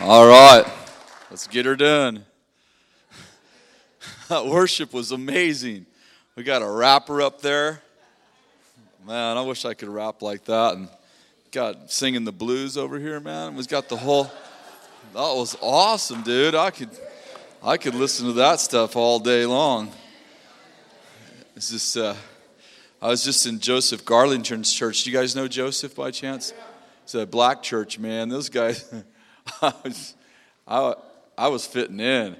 All right, let's get her done. That worship was amazing. We got a rapper up there. Man, I wish I could rap like that. And got singing the blues over here, man. We've got the whole. That was awesome, dude. I could, I could listen to that stuff all day long. It's just, uh, I was just in Joseph Garlington's church. Do you guys know Joseph by chance? It's a black church, man. Those guys. I was, I, I was fitting in.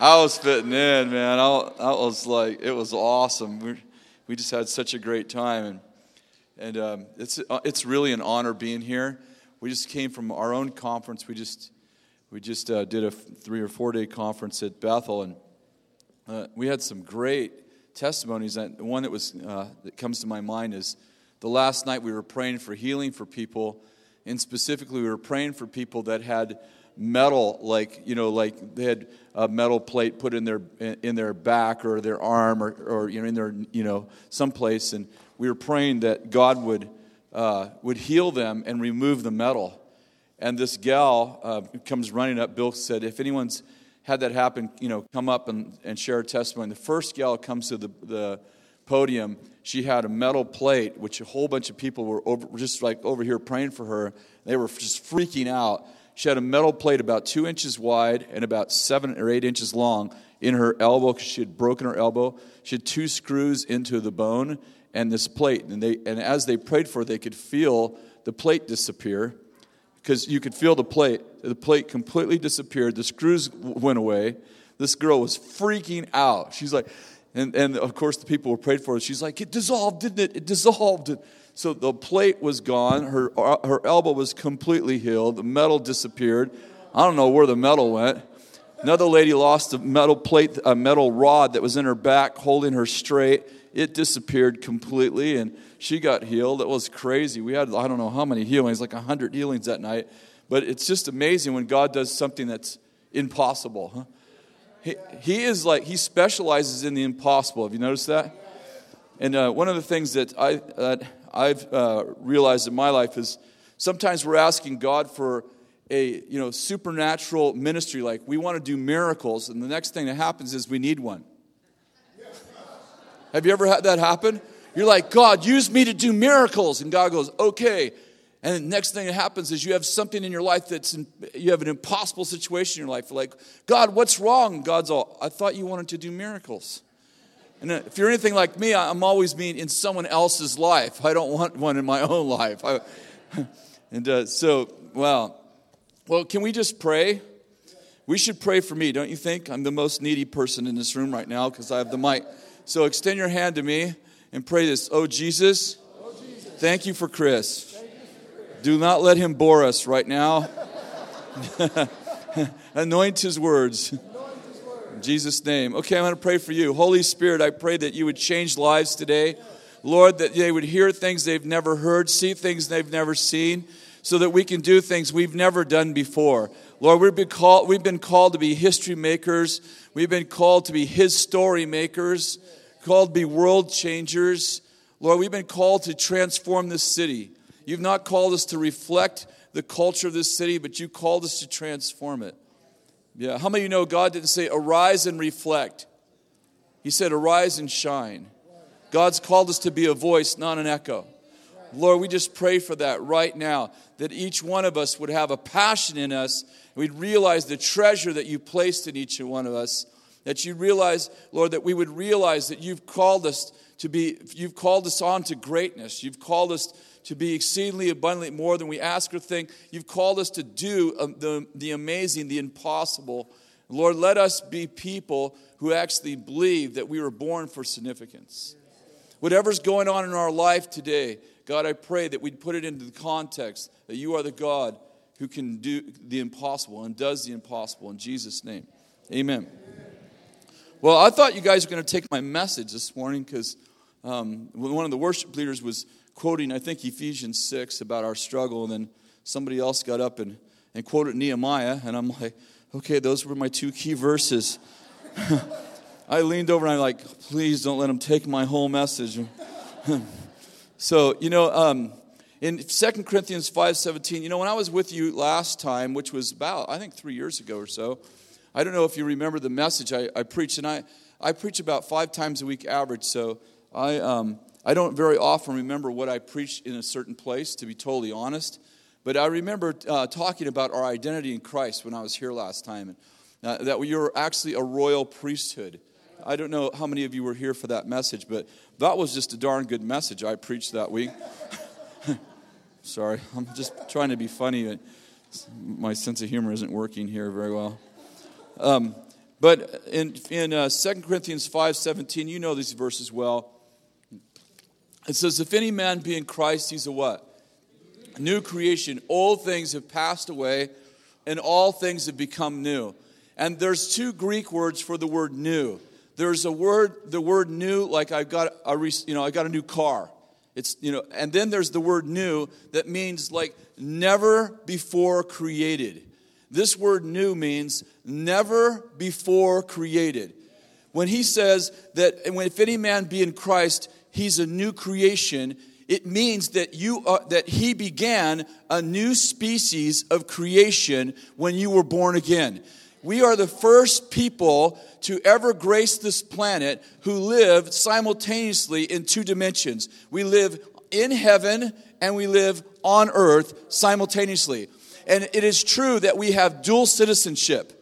I was fitting in, man. I, I was like, it was awesome. We, we just had such a great time, and and um, it's uh, it's really an honor being here. We just came from our own conference. We just we just uh, did a three or four day conference at Bethel, and uh, we had some great testimonies. And one that was uh, that comes to my mind is the last night we were praying for healing for people and specifically we were praying for people that had metal like you know like they had a metal plate put in their in their back or their arm or, or you know in their you know someplace. And we were praying that god would uh, would heal them and remove the metal. And this gal uh, comes running up bill said if anyone's had that happen you know come up and, and share a testimony. The first gal comes to the, the podium she had a metal plate, which a whole bunch of people were over, just like over here praying for her. They were just freaking out. She had a metal plate about two inches wide and about seven or eight inches long in her elbow because she had broken her elbow. She had two screws into the bone and this plate. And, they, and as they prayed for her, they could feel the plate disappear because you could feel the plate. The plate completely disappeared. The screws went away. This girl was freaking out. She's like, and, and of course, the people were prayed for. She's like, It dissolved, didn't it? It dissolved. So the plate was gone. Her, uh, her elbow was completely healed. The metal disappeared. I don't know where the metal went. Another lady lost a metal plate, a metal rod that was in her back holding her straight. It disappeared completely and she got healed. It was crazy. We had, I don't know how many healings, like 100 healings that night. But it's just amazing when God does something that's impossible. Huh? He, is like, he specializes in the impossible. Have you noticed that? And uh, one of the things that, I, that I've uh, realized in my life is sometimes we're asking God for a you know, supernatural ministry, like we want to do miracles, and the next thing that happens is we need one. Have you ever had that happen? You're like, God, use me to do miracles. And God goes, okay. And the next thing that happens is you have something in your life that's, in, you have an impossible situation in your life. Like, God, what's wrong? God's all, I thought you wanted to do miracles. And if you're anything like me, I'm always being in someone else's life. I don't want one in my own life. I, and uh, so, well, well, can we just pray? We should pray for me, don't you think? I'm the most needy person in this room right now because I have the mic. So extend your hand to me and pray this. Oh, Jesus, oh, Jesus. thank you for Chris. Do not let him bore us right now. Anoint his words. In Jesus' name. Okay, I'm going to pray for you. Holy Spirit, I pray that you would change lives today. Lord, that they would hear things they've never heard, see things they've never seen, so that we can do things we've never done before. Lord, we've been called, we've been called to be history makers. We've been called to be his story makers, called to be world changers. Lord, we've been called to transform this city. You've not called us to reflect the culture of this city, but you called us to transform it. Yeah, how many of you know God didn't say arise and reflect? He said arise and shine. God's called us to be a voice, not an echo. Lord, we just pray for that right now, that each one of us would have a passion in us. We'd realize the treasure that you placed in each one of us. That you realize, Lord, that we would realize that you've called us to be, you've called us on to greatness. You've called us to be exceedingly abundantly more than we ask or think. You've called us to do um, the, the amazing, the impossible. Lord, let us be people who actually believe that we were born for significance. Whatever's going on in our life today, God, I pray that we'd put it into the context that you are the God who can do the impossible and does the impossible in Jesus' name. Amen. Well, I thought you guys were going to take my message this morning because um, one of the worship leaders was quoting, I think, Ephesians 6 about our struggle, and then somebody else got up and, and quoted Nehemiah, and I'm like, okay, those were my two key verses. I leaned over and I'm like, please don't let them take my whole message. so, you know, um, in 2 Corinthians 5:17, you know, when I was with you last time, which was about, I think, three years ago or so, I don't know if you remember the message I, I preached, and I, I preach about five times a week average, so I, um, I don't very often remember what I preached in a certain place, to be totally honest. But I remember uh, talking about our identity in Christ when I was here last time, and uh, that we are actually a royal priesthood. I don't know how many of you were here for that message, but that was just a darn good message I preached that week. Sorry, I'm just trying to be funny. My sense of humor isn't working here very well. Um, but in, in uh, 2 Corinthians 5.17, you know these verses well. It says, if any man be in Christ, he's a what? new creation. Old things have passed away, and all things have become new. And there's two Greek words for the word new. There's a word, the word new, like I've got a, you know, I got a new car. It's, you know, and then there's the word new that means like never before created. This word new means never before created. When he says that if any man be in Christ, he's a new creation, it means that you are, that he began a new species of creation when you were born again. We are the first people to ever grace this planet who live simultaneously in two dimensions. We live in heaven and we live on earth simultaneously. And it is true that we have dual citizenship.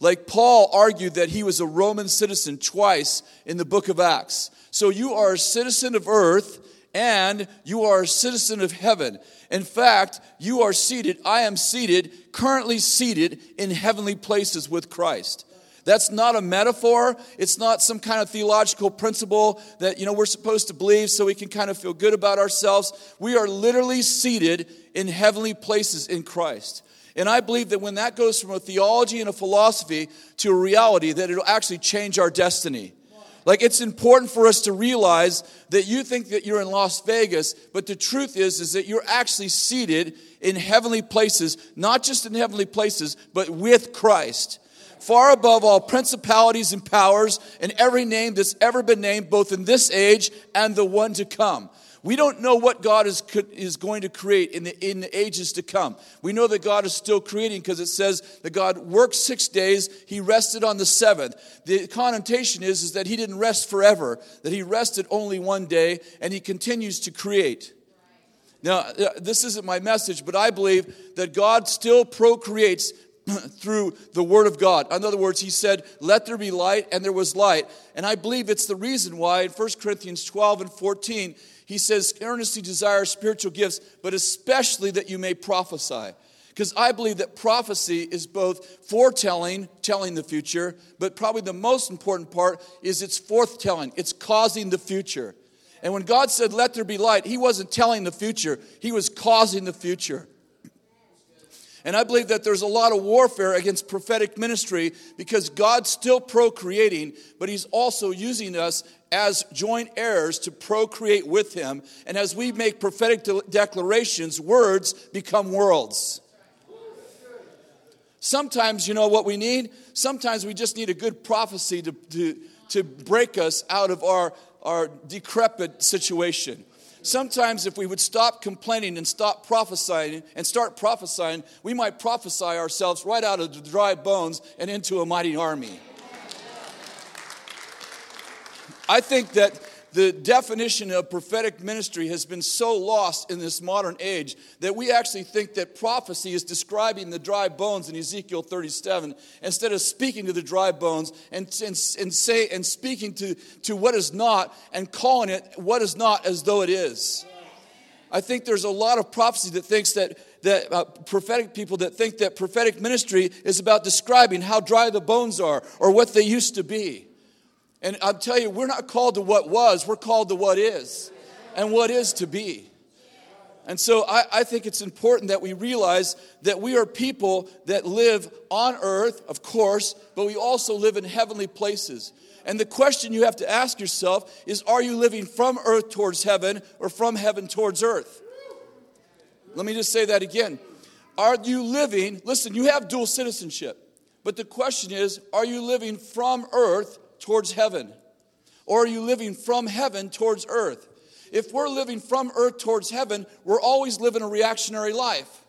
Like Paul argued that he was a Roman citizen twice in the book of Acts. So you are a citizen of earth and you are a citizen of heaven. In fact, you are seated, I am seated, currently seated in heavenly places with Christ. That's not a metaphor. It's not some kind of theological principle that, you know, we're supposed to believe so we can kind of feel good about ourselves. We are literally seated in heavenly places in Christ. And I believe that when that goes from a theology and a philosophy to a reality, that it'll actually change our destiny. Like it's important for us to realize that you think that you're in Las Vegas, but the truth is is that you're actually seated in heavenly places, not just in heavenly places, but with Christ. Far above all principalities and powers and every name that's ever been named, both in this age and the one to come. We don't know what God is, is going to create in the, in the ages to come. We know that God is still creating because it says that God worked six days, He rested on the seventh. The connotation is, is that He didn't rest forever, that He rested only one day, and He continues to create. Now, uh, this isn't my message, but I believe that God still procreates through the Word of God. In other words, He said, Let there be light, and there was light. And I believe it's the reason why in 1 Corinthians 12 and 14, he says, earnestly desire spiritual gifts, but especially that you may prophesy. Because I believe that prophecy is both foretelling, telling the future, but probably the most important part is it's forthtelling, it's causing the future. And when God said, Let there be light, He wasn't telling the future, He was causing the future. And I believe that there's a lot of warfare against prophetic ministry because God's still procreating, but He's also using us as joint heirs to procreate with Him. And as we make prophetic de- declarations, words become worlds. Sometimes, you know what we need? Sometimes we just need a good prophecy to, to, to break us out of our, our decrepit situation. Sometimes, if we would stop complaining and stop prophesying and start prophesying, we might prophesy ourselves right out of the dry bones and into a mighty army. I think that the definition of prophetic ministry has been so lost in this modern age that we actually think that prophecy is describing the dry bones in Ezekiel 37 instead of speaking to the dry bones and, and, and say and speaking to, to what is not and calling it what is not as though it is. I think there's a lot of prophecy that thinks that that uh, prophetic people that think that prophetic ministry is about describing how dry the bones are or what they used to be. And I'll tell you, we're not called to what was, we're called to what is and what is to be. And so I, I, think it's important that we realize that we are people that live on earth, of course, but we also live in heavenly places. And the question you have to ask yourself is are you living from earth towards heaven or from heaven towards earth? Let me just say that again. Are you living, listen, you have dual citizenship, but the question is are you living from earth towards heaven? Or are you living from heaven towards earth? if we're living from earth towards heaven, we're always living a reactionary life.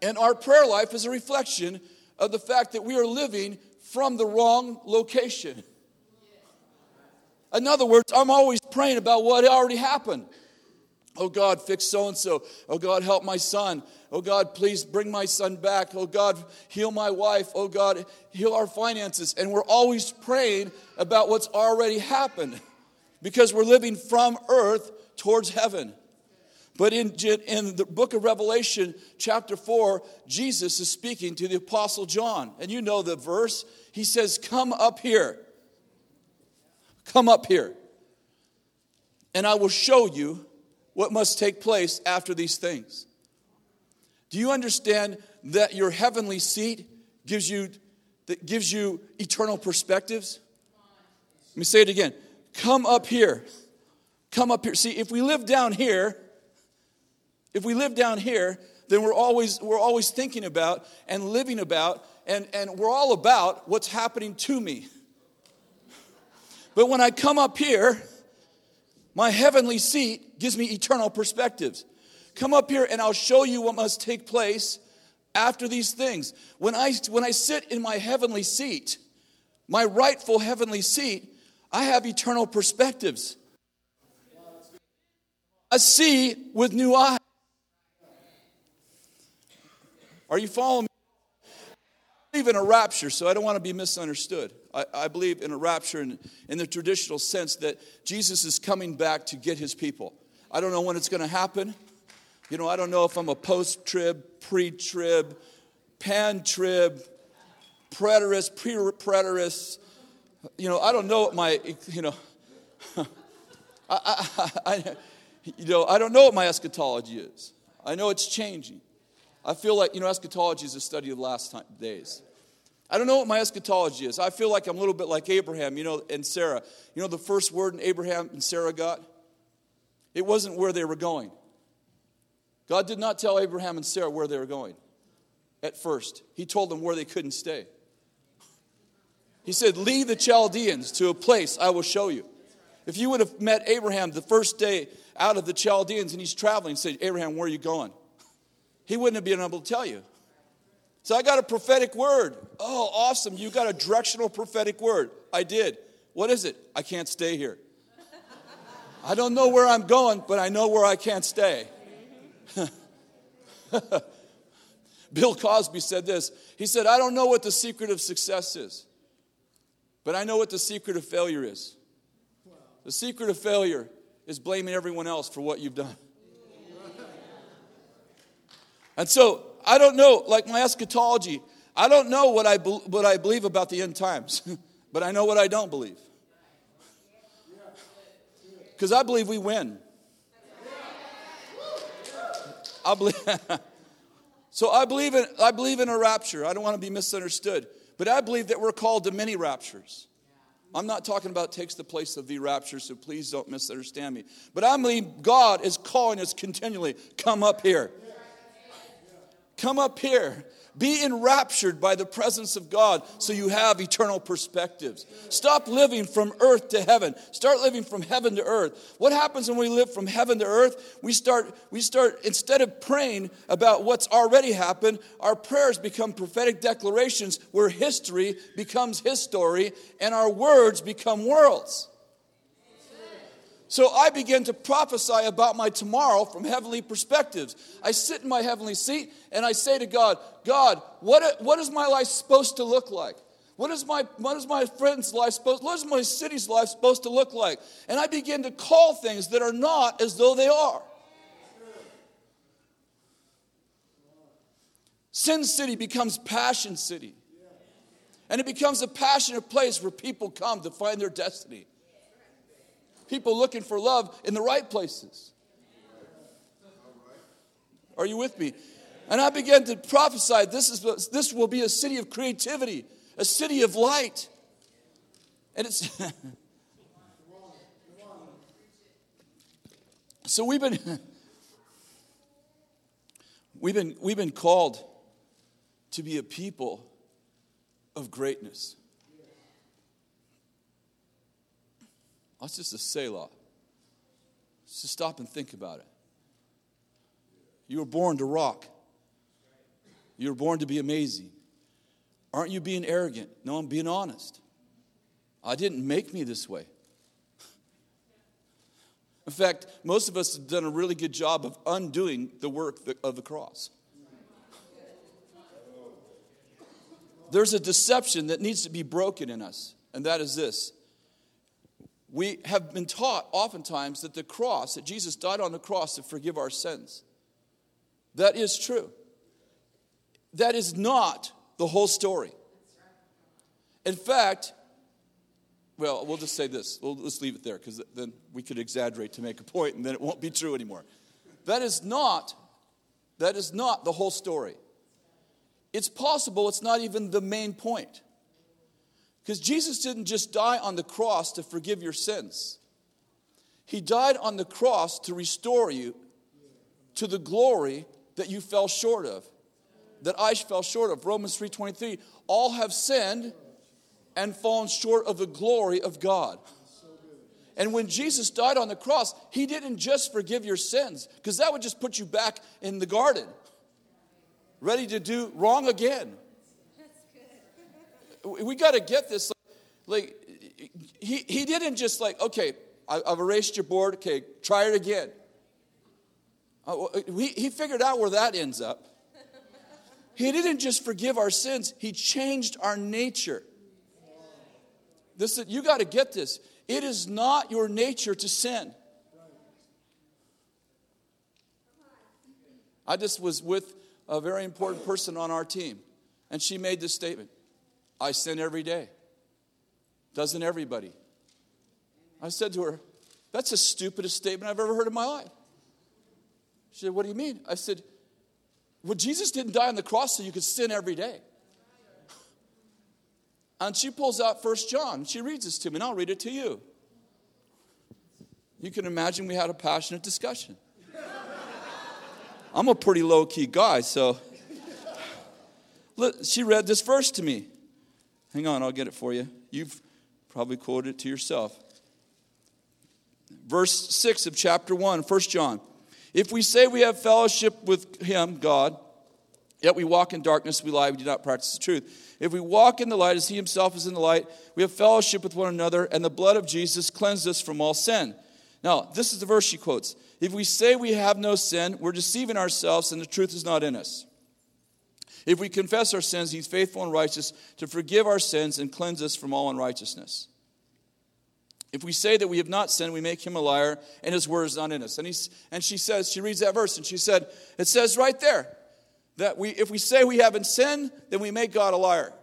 And our prayer life is a reflection of the fact that we are living from the wrong location. In other words, I'm always praying about what already happened. Oh God, fix so and so. Oh God, help my son. Oh God, please bring my son back. Oh God, heal my wife. Oh God, heal our finances. And we're always praying about what's already happened because we're living from earth towards heaven. But in, in the book of Revelation, chapter 4, Jesus is speaking to the Apostle John. And you know the verse. He says, Come up here. Come up here. And I will show you what must take place after these things. Do you understand that your heavenly seat gives you, that gives you eternal perspectives? Let me say it again. Come up here. Come up here. See, if we live down here, if we live down here, then we're always, we're always thinking about and living about, and, and we're all about what's happening to me. But when I come up here, my heavenly seat gives me eternal perspectives. Come up here and I'll show you what must take place after these things. When I, when I sit in my heavenly seat, my rightful heavenly seat, I have eternal perspectives. I see with new eyes. Are you following me? I a rapture, so I don't want to be misunderstood. I, believe in a rapture in, in the traditional sense that Jesus is coming back to get his people. I don't know when it's going to happen. You know, I don't know if I'm a post trib, pre trib, pan trib, preterist, pre preterist. You know, I don't know what my, you know, I, I, I, you know, I don't know what my eschatology is. I know it's changing. I feel like, you know, eschatology is a study of the last time, days. I don't know what my eschatology is. I feel like I'm a little bit like Abraham, you know, and Sarah. You know the first word Abraham and Sarah got? It wasn't where they were going. God did not tell Abraham and Sarah where they were going at first. He told them where they couldn't stay. He said, Leave the Chaldeans to a place I will show you. If you would have met Abraham the first day out of the Chaldeans and he's traveling, said, Abraham, where are you going? he wouldn't have been able to tell you. So I got a prophetic word. Oh, awesome. You got a directional prophetic word. I did. What is it? I can't stay here. I don't know where I'm going, but I know where I can't stay. Bill Cosby said this. He said, I don't know what the secret of success is, but I know what the secret of failure is. The secret of failure is blaming everyone else for what you've done. And so I don't know, like my eschatology, I don't know what I, be, what I believe about the end times, but I know what I don't believe. Because I believe we win. I believe. so I believe in I believe in a rapture. I don't want to be misunderstood, but I believe that we're called to many raptures. I'm not talking about takes the place of the rapture, so please don't misunderstand me. But I believe God is calling us continually, come up here. Come up here. Be enraptured by the presence of God so you have eternal perspectives. Stop living from earth to heaven. Start living from heaven to earth. What happens when we live from heaven to earth? We start, we start instead of praying about what's already happened, our prayers become prophetic declarations where history becomes his story and our words become worlds. So I begin to prophesy about my tomorrow from heavenly perspectives. I sit in my heavenly seat and I say to God, God, what, what is my life supposed to look like? What is my what is my friend's life supposed what is my city's life supposed to look like? And I begin to call things that are not as though they are. Sin City becomes Passion City. And it becomes a passionate place where people come to find their destiny people looking for love in the right places. Are you with me? And I began to prophesy this, is, this will be a city of creativity, a city of light. And it's. so we've been. We've been, we've been called to be a people of greatness. That's just a Selah. So stop and think about it. You were born to rock. You were born to be amazing. Aren't you being arrogant? No, I'm being honest. I didn't make me this way. In fact, most of us have done a really good job of undoing the work of the cross. There's a deception that needs to be broken in us, and that is this. We have been taught oftentimes that the cross, that Jesus died on the cross to forgive our sins. That is true. That is not the whole story. In fact, well, we'll just say this. We'll just leave it there because then we could exaggerate to make a point and then it won't be true anymore. That is not that is not the whole story. It's possible it's not even the main point. Because Jesus didn't just die on the cross to forgive your sins. He died on the cross to restore you to the glory that you fell short of. That I fell short of. Romans 3:23, all have sinned and fallen short of the glory of God. And when Jesus died on the cross, he didn't just forgive your sins, because that would just put you back in the garden, ready to do wrong again. We got to get this. Like, he, he didn't just like, okay, I, have erased your board, okay, try it again. Uh, he, he figured out where that ends up. He didn't just forgive our sins, he changed our nature. This, is—you got to get this. It is not your nature to sin. I just was with a very important person on our team, and she made this statement I sin every day. Doesn't everybody? I said to her, That's the stupidest statement I've ever heard in my life. She said, What do you mean? I said, Well, Jesus didn't die on the cross so you could sin every day. And she pulls out First John. She reads this to me, and I'll read it to you. You can imagine we had a passionate discussion. I'm a pretty low key guy, so she read this verse to me. Hang on, I'll get it for you. You've probably quoted it to yourself. Verse 6 of chapter 1, 1 John. If we say we have fellowship with him, God, yet we walk in darkness, we lie, we do not practice the truth. If we walk in the light as he himself is in the light, we have fellowship with one another, and the blood of Jesus cleanses us from all sin. Now, this is the verse she quotes. If we say we have no sin, we're deceiving ourselves, and the truth is not in us. If we confess our sins, he's faithful and righteous to forgive our sins and cleanse us from all unrighteousness. If we say that we have not sinned, we make him a liar, and his word is not in us. And, he's, and she says, she reads that verse, and she said, it says right there, that we, if we say we haven't sinned, then we make God a liar.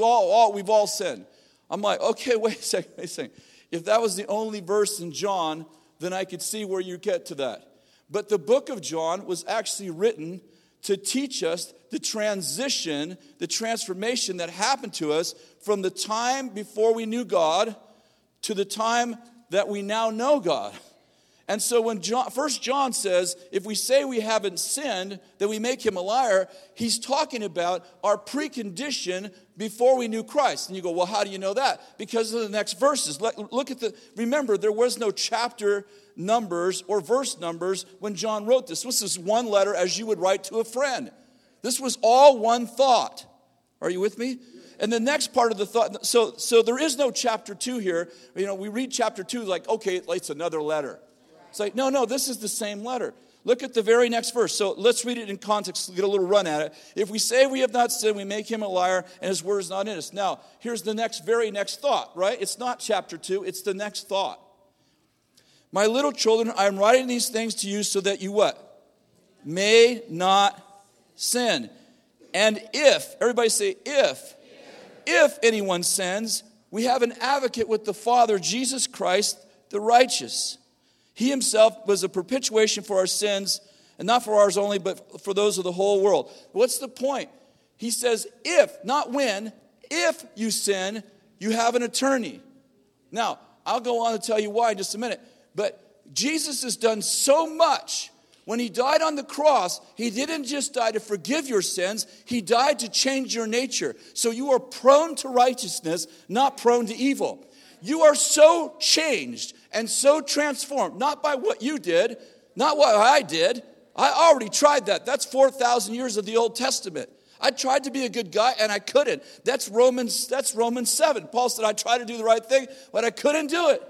All, all, we've all sinned. I'm like, okay, wait a second, wait a second. If that was the only verse in John, then I could see where you get to that. But the book of John was actually written to teach us the transition, the transformation that happened to us from the time before we knew God to the time that we now know God. And so when John, First John says, if we say we haven't sinned, then we make him a liar, he's talking about our precondition before we knew Christ. And you go, well, how do you know that? Because of the next verses. Look at the, remember, there was no chapter numbers or verse numbers when John wrote this. This was one letter as you would write to a friend. This was all one thought. Are you with me? And the next part of the thought, so, so there is no chapter two here. You know, we read chapter two like, okay, it's another letter. It's like, no, no, this is the same letter. Look at the very next verse. So let's read it in context, get a little run at it. If we say we have not sinned, we make him a liar, and his word is not in us. Now, here's the next, very next thought, right? It's not chapter two, it's the next thought. My little children, I am writing these things to you so that you what? May not sin. And if, everybody say, if, if anyone sins, we have an advocate with the Father, Jesus Christ, the righteous. He himself was a perpetuation for our sins, and not for ours only, but for those of the whole world. What's the point? He says, if, not when, if you sin, you have an attorney. Now, I'll go on to tell you why in just a minute. But Jesus has done so much. When he died on the cross, he didn't just die to forgive your sins, he died to change your nature. So you are prone to righteousness, not prone to evil. You are so changed and so transformed, not by what you did, not what I did. I already tried that. That's 4,000 years of the Old Testament. I tried to be a good guy and I couldn't. That's Romans, that's Romans 7. Paul said, I tried to do the right thing, but I couldn't do it.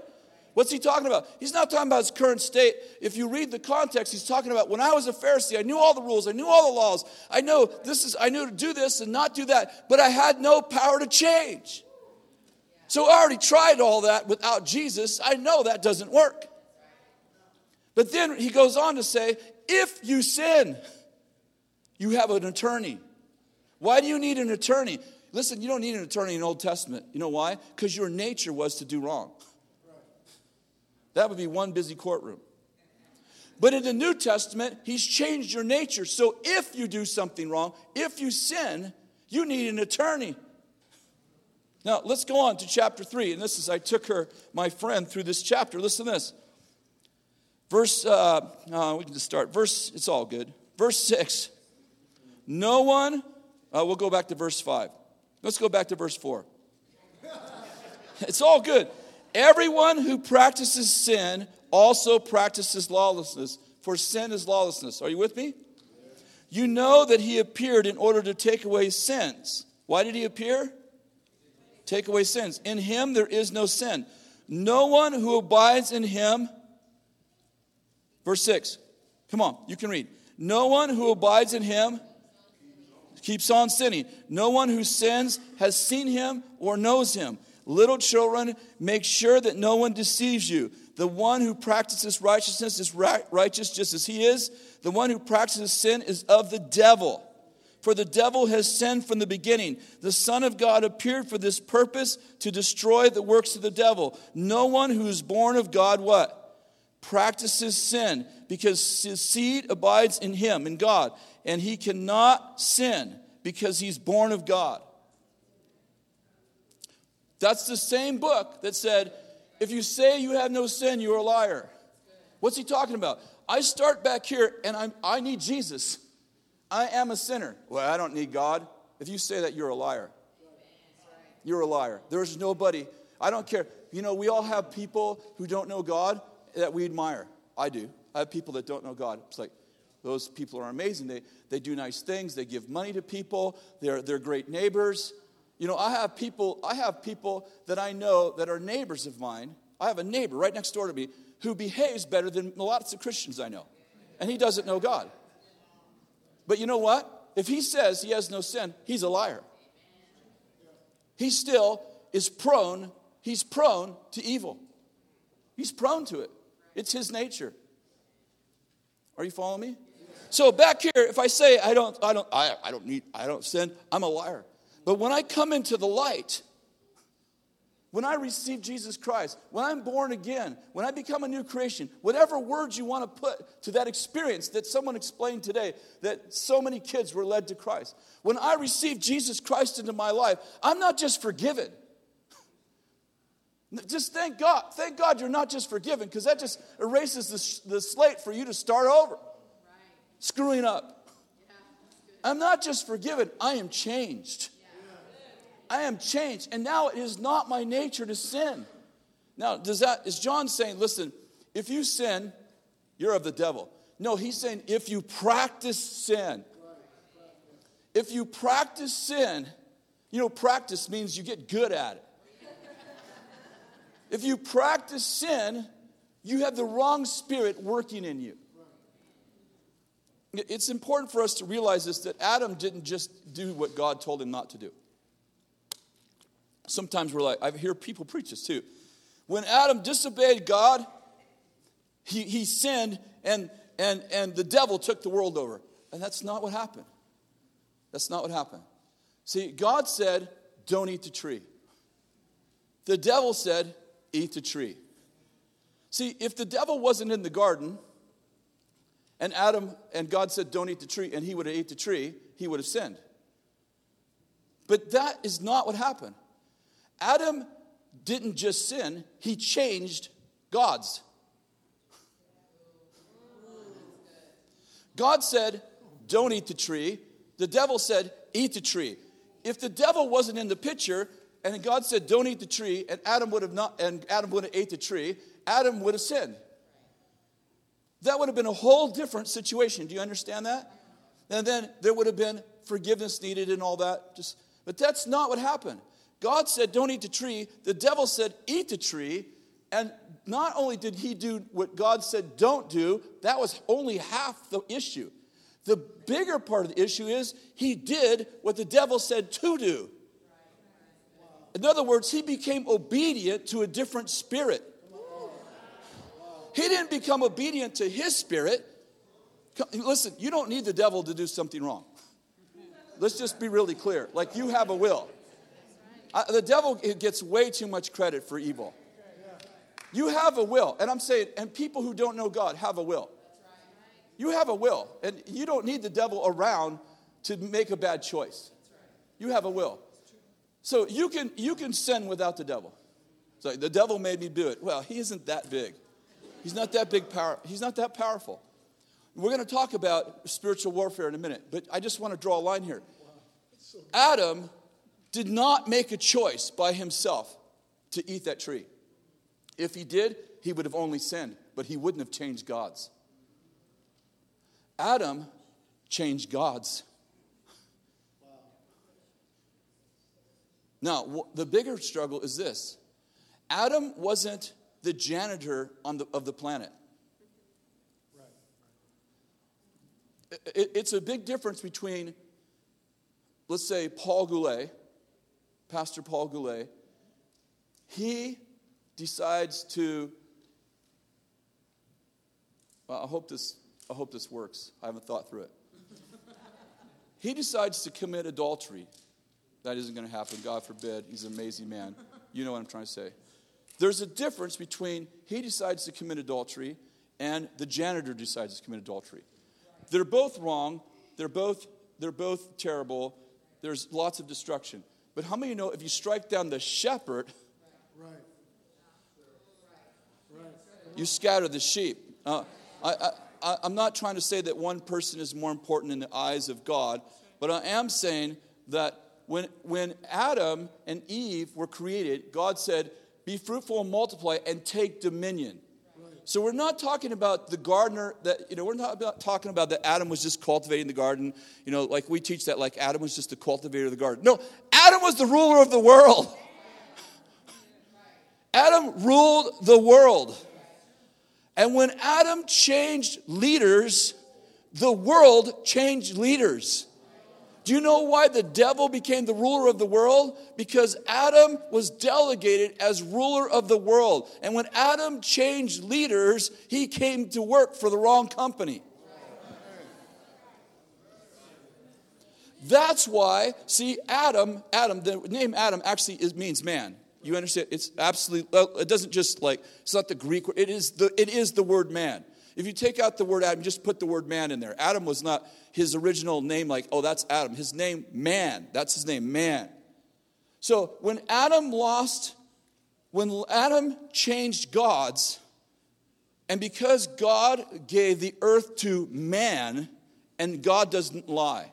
What's he talking about? He's not talking about his current state. If you read the context, he's talking about when I was a Pharisee, I knew all the rules, I knew all the laws. I know this is I knew to do this and not do that, but I had no power to change. So I already tried all that without Jesus. I know that doesn't work. But then he goes on to say, if you sin, you have an attorney. Why do you need an attorney? Listen, you don't need an attorney in the Old Testament. You know why? Because your nature was to do wrong. That would be one busy courtroom. But in the New Testament, he's changed your nature. So if you do something wrong, if you sin, you need an attorney. Now, let's go on to chapter 3. And this is, I took her, my friend, through this chapter. Listen to this. Verse, uh, uh, we can just start. Verse, it's all good. Verse 6. No one, uh, we'll go back to verse 5. Let's go back to verse 4. it's all good. Everyone who practices sin also practices lawlessness, for sin is lawlessness. Are you with me? You know that he appeared in order to take away sins. Why did he appear? Take away sins. In him there is no sin. No one who abides in him, verse 6. Come on, you can read. No one who abides in him keeps on sinning. No one who sins has seen him or knows him. Little children, make sure that no one deceives you. The one who practices righteousness is righteous just as he is. The one who practices sin is of the devil. For the devil has sinned from the beginning. The Son of God appeared for this purpose to destroy the works of the devil. No one who is born of God, what? Practices sin because his seed abides in him, in God. And he cannot sin because he's born of God. That's the same book that said, if you say you have no sin, you're a liar. What's he talking about? I start back here and I'm, I need Jesus. I am a sinner. Well, I don't need God. If you say that, you're a liar. You're a liar. There's nobody, I don't care. You know, we all have people who don't know God that we admire. I do. I have people that don't know God. It's like, those people are amazing. They, they do nice things, they give money to people, they're, they're great neighbors. You know, I have people, I have people that I know that are neighbors of mine. I have a neighbor right next door to me who behaves better than lots of Christians I know. And he doesn't know God. But you know what? If he says he has no sin, he's a liar. He still is prone, he's prone to evil. He's prone to it. It's his nature. Are you following me? So back here, if I say I don't, I don't, I, I don't need, I don't sin, I'm a liar. But when I come into the light, when I receive Jesus Christ, when I'm born again, when I become a new creation, whatever words you want to put to that experience that someone explained today, that so many kids were led to Christ. When I receive Jesus Christ into my life, I'm not just forgiven. Just thank God. Thank God you're not just forgiven because that just erases the, the slate for you to start over. Right. Screwing up. Yeah, I'm not just forgiven, I am changed. I am changed. And now it is not my nature to sin. Now, does that, is John saying, listen, if you sin, you're of the devil? No, he's saying if you practice sin, if you practice sin, you know, practice means you get good at it. If you practice sin, you have the wrong spirit working in you. It's important for us to realize this that Adam didn't just do what God told him not to do. Sometimes we're like, I hear people preach this too. When Adam disobeyed God, he, he sinned and, and, and the devil took the world over. And that's not what happened. That's not what happened. See, God said, don't eat the tree. The devil said, eat the tree. See, if the devil wasn't in the garden and Adam and God said, don't eat the tree, and he would have ate the tree, he would have sinned. But that is not what happened. Adam didn't just sin, he changed God's. God said, Don't eat the tree. The devil said, Eat the tree. If the devil wasn't in the picture, and God said, Don't eat the tree, and Adam would have not, and Adam would have ate the tree, Adam would have sinned. That would have been a whole different situation. Do you understand that? And then there would have been forgiveness needed and all that. Just, but that's not what happened. God said, Don't eat the tree. The devil said, Eat the tree. And not only did he do what God said, Don't do, that was only half the issue. The bigger part of the issue is he did what the devil said to do. In other words, he became obedient to a different spirit. He didn't become obedient to his spirit. Listen, you don't need the devil to do something wrong. Let's just be really clear. Like you have a will. I, the devil gets way too much credit for evil. You have a will. And I'm saying, and people who don't know God have a will. You have a will. And you don't need the devil around to make a bad choice. You have a will. So you can you can sin without the devil. So the devil made me do it. Well, he isn't that big. He's not that big power. He's not that powerful. We're going to talk about spiritual warfare in a minute, but I just want to draw a line here. Adam did not make a choice by himself to eat that tree. If he did, he would have only sinned, but he wouldn't have changed God's. Adam changed God's. Now, the bigger struggle is this Adam wasn't the janitor on the, of the planet. It, it's a big difference between, let's say, Paul Goulet, Pastor Paul Goulet. He decides to. Well, I hope this. I hope this works. I haven't thought through it. he decides to commit adultery. That isn't going to happen. God forbid. He's an amazing man. You know what I'm trying to say. There's a difference between he decides to commit adultery and the janitor decides to commit adultery. They're both wrong. They're both, they're both terrible. There's lots of destruction. But how many know if you strike down the shepherd, right. Right. you scatter the sheep? Uh, I, I, I'm not trying to say that one person is more important in the eyes of God, but I am saying that when, when Adam and Eve were created, God said, Be fruitful and multiply and take dominion. So we're not talking about the gardener that, you know, we're not talking about that Adam was just cultivating the garden. You know, like we teach that like Adam was just the cultivator of the garden. No, Adam was the ruler of the world. Adam ruled the world. And when Adam changed leaders, the world changed leaders. Do you know why the devil became the ruler of the world? Because Adam was delegated as ruler of the world. And when Adam changed leaders, he came to work for the wrong company. That's why, see, Adam, Adam, the name Adam actually is, means man. You understand? It's absolutely, it doesn't just like, it's not the Greek word, it is the, it is the word man. If you take out the word Adam, just put the word man in there. Adam was not his original name, like, oh, that's Adam. His name, man. That's his name, man. So when Adam lost, when Adam changed God's, and because God gave the earth to man, and God doesn't lie,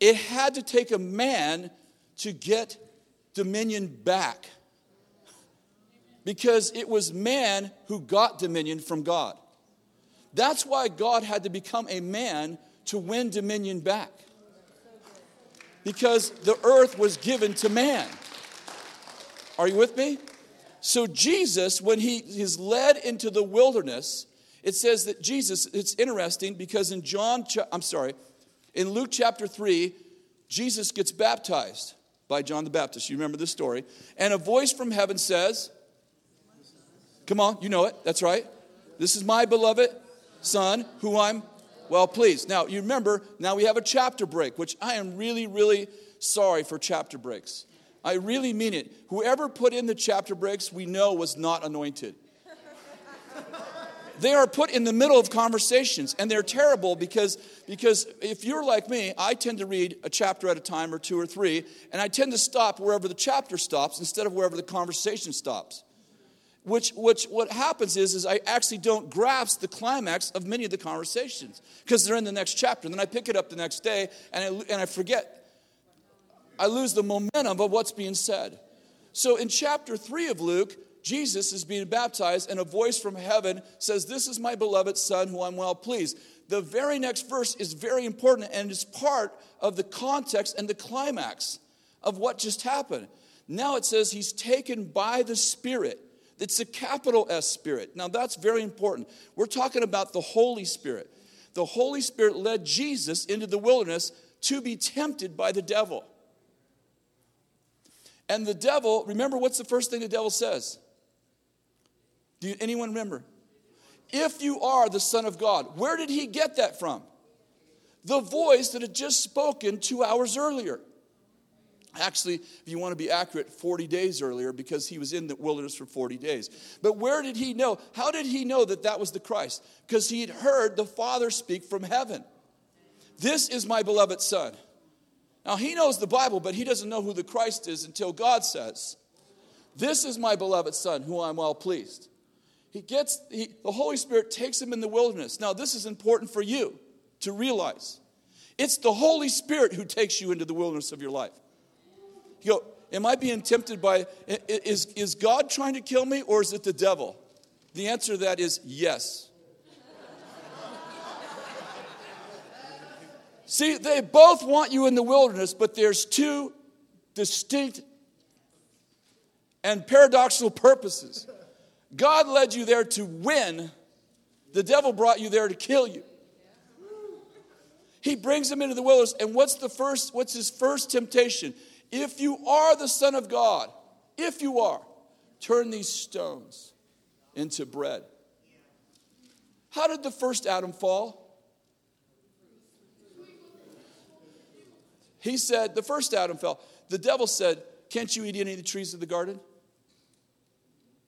it had to take a man to get dominion back because it was man who got dominion from God. That's why God had to become a man to win dominion back. Because the earth was given to man. Are you with me? So, Jesus, when he is led into the wilderness, it says that Jesus, it's interesting because in John, I'm sorry, in Luke chapter 3, Jesus gets baptized by John the Baptist. You remember this story. And a voice from heaven says, Come on, you know it. That's right. This is my beloved son who I'm well pleased. Now, you remember, now we have a chapter break, which I am really, really sorry for chapter breaks. I really mean it. Whoever put in the chapter breaks, we know was not anointed. They are put in the middle of conversations and they're terrible because because if you're like me i tend to read a chapter at a time or two or three and i tend to stop wherever the chapter stops instead of wherever the conversation stops which, which what happens is, is I actually don't grasp the climax of many of the conversations because they're in the next chapter. And then I pick it up the next day and I, and I forget. I lose the momentum of what's being said. So in chapter 3 of Luke, Jesus is being baptized, and a voice from heaven says, This is my beloved Son who I'm well pleased. The very next verse is very important and is part of the context and the climax of what just happened. Now it says he's taken by the Spirit. It's a capital S Spirit. Now that's very important. We're talking about the Holy Spirit. The Holy Spirit led Jesus into the wilderness to be tempted by the devil. And the devil, remember what's the first thing the devil says? Do you, anyone remember? If you are the Son of God, where did he get that from? The voice that had just spoken two hours earlier. Actually, if you want to be accurate, 40 days earlier because he was in the wilderness for 40 days. But where did he know? How did he know that that was the Christ? Because he had heard the Father speak from heaven. This is my beloved Son. Now, he knows the Bible, but he doesn't know who the Christ is until God says, This is my beloved Son, who I'm well pleased he gets he, the holy spirit takes him in the wilderness. Now this is important for you to realize. It's the holy spirit who takes you into the wilderness of your life. You go am i being tempted by is, is god trying to kill me or is it the devil? The answer to that is yes. See they both want you in the wilderness but there's two distinct and paradoxical purposes God led you there to win, the devil brought you there to kill you. He brings him into the wilderness, and what's the first, what's his first temptation? If you are the Son of God, if you are, turn these stones into bread. How did the first Adam fall? He said, the first Adam fell. The devil said, Can't you eat any of the trees of the garden?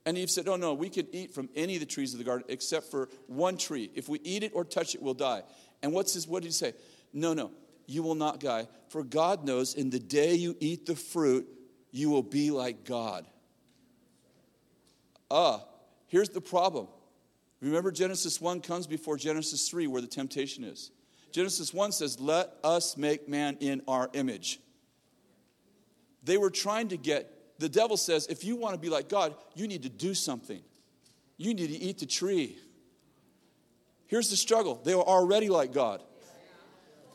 And Eve said, Oh, no, we can eat from any of the trees of the garden except for one tree. If we eat it or touch it, we'll die. And what's his, what did he say? No, no, you will not die. For God knows in the day you eat the fruit, you will be like God. Ah, here's the problem. Remember, Genesis 1 comes before Genesis 3, where the temptation is. Genesis 1 says, Let us make man in our image. They were trying to get the devil says, if you want to be like God, you need to do something. You need to eat the tree. Here's the struggle they were already like God.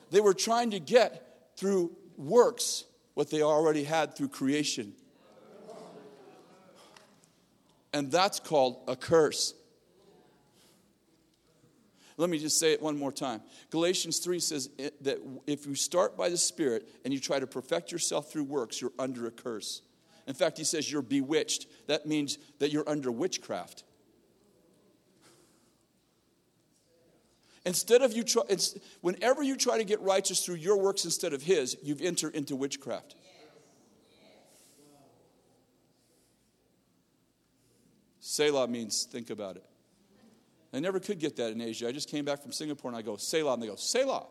They were trying to get through works what they already had through creation. And that's called a curse. Let me just say it one more time. Galatians 3 says that if you start by the Spirit and you try to perfect yourself through works, you're under a curse. In fact, he says you're bewitched. That means that you're under witchcraft. Instead of you try, whenever you try to get righteous through your works instead of his, you've entered into witchcraft. Selah means think about it. I never could get that in Asia. I just came back from Singapore and I go, Selah, and they go, Selah.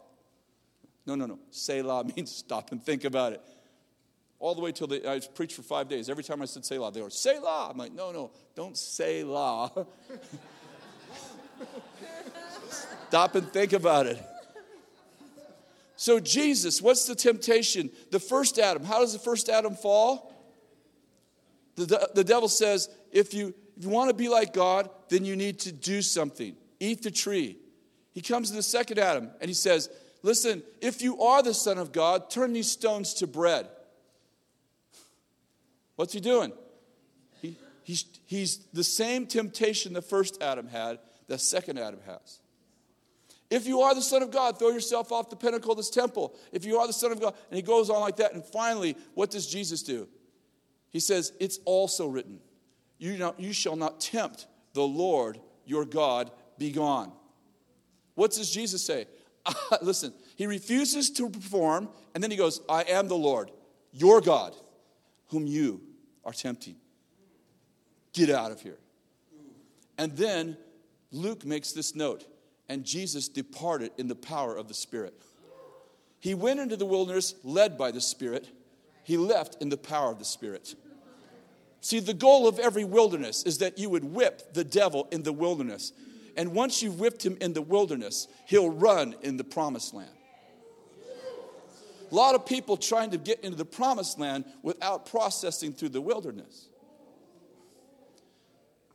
No, no, no. Selah means stop and think about it all the way till the, I preached for five days. Every time I said Selah, they go, Selah. I'm like, no, no, don't say la. Stop and think about it. So, Jesus, what's the temptation? The first Adam. How does the first Adam fall? The, the devil says, if you, if you want to be like God, then you need to do something. Eat the tree. He comes to the second Adam and he says, Listen, if you are the Son of God, turn these stones to bread. What's he doing? He, he's, he's the same temptation the first Adam had, the second Adam has. If you are the Son of God, throw yourself off the pinnacle of this temple. If you are the Son of God, and he goes on like that. And finally, what does Jesus do? He says, It's also written, you, know, you shall not tempt the Lord your God, be gone. What does Jesus say? Listen, he refuses to perform, and then he goes, I am the Lord, your God whom you are tempting. Get out of here. And then Luke makes this note and Jesus departed in the power of the Spirit. He went into the wilderness led by the Spirit, he left in the power of the Spirit. See, the goal of every wilderness is that you would whip the devil in the wilderness. And once you've whipped him in the wilderness, he'll run in the promised land. A lot of people trying to get into the promised land without processing through the wilderness.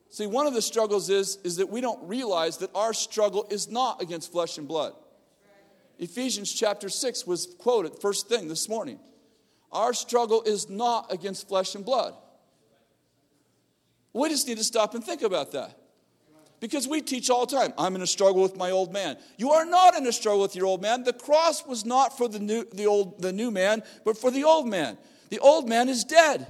See, one of the struggles is, is that we don't realize that our struggle is not against flesh and blood. Ephesians chapter 6 was quoted first thing this morning. Our struggle is not against flesh and blood. We just need to stop and think about that. Because we teach all the time, I'm in a struggle with my old man. You are not in a struggle with your old man. The cross was not for the new, the old, the new man, but for the old man. The old man is dead.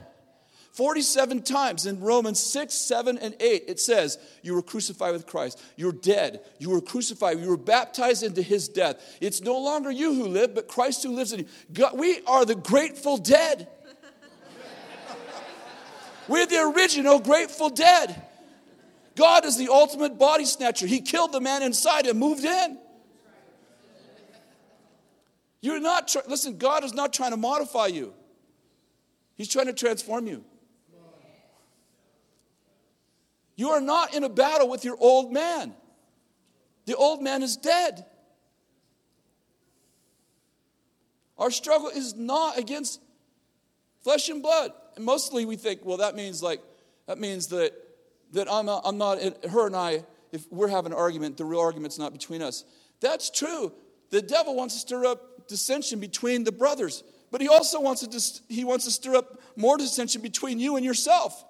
47 times in Romans 6, 7, and 8, it says, You were crucified with Christ. You're dead. You were crucified. You were baptized into his death. It's no longer you who live, but Christ who lives in you. God, we are the grateful dead. We're the original grateful dead. God is the ultimate body snatcher. He killed the man inside and moved in. You're not, listen, God is not trying to modify you, He's trying to transform you. You are not in a battle with your old man. The old man is dead. Our struggle is not against flesh and blood. And mostly we think, well, that means like, that means that, that I'm, not, I'm not, her and I, if we're having an argument, the real argument's not between us. That's true. The devil wants to stir up dissension between the brothers, but he also wants to, he wants to stir up more dissension between you and yourself.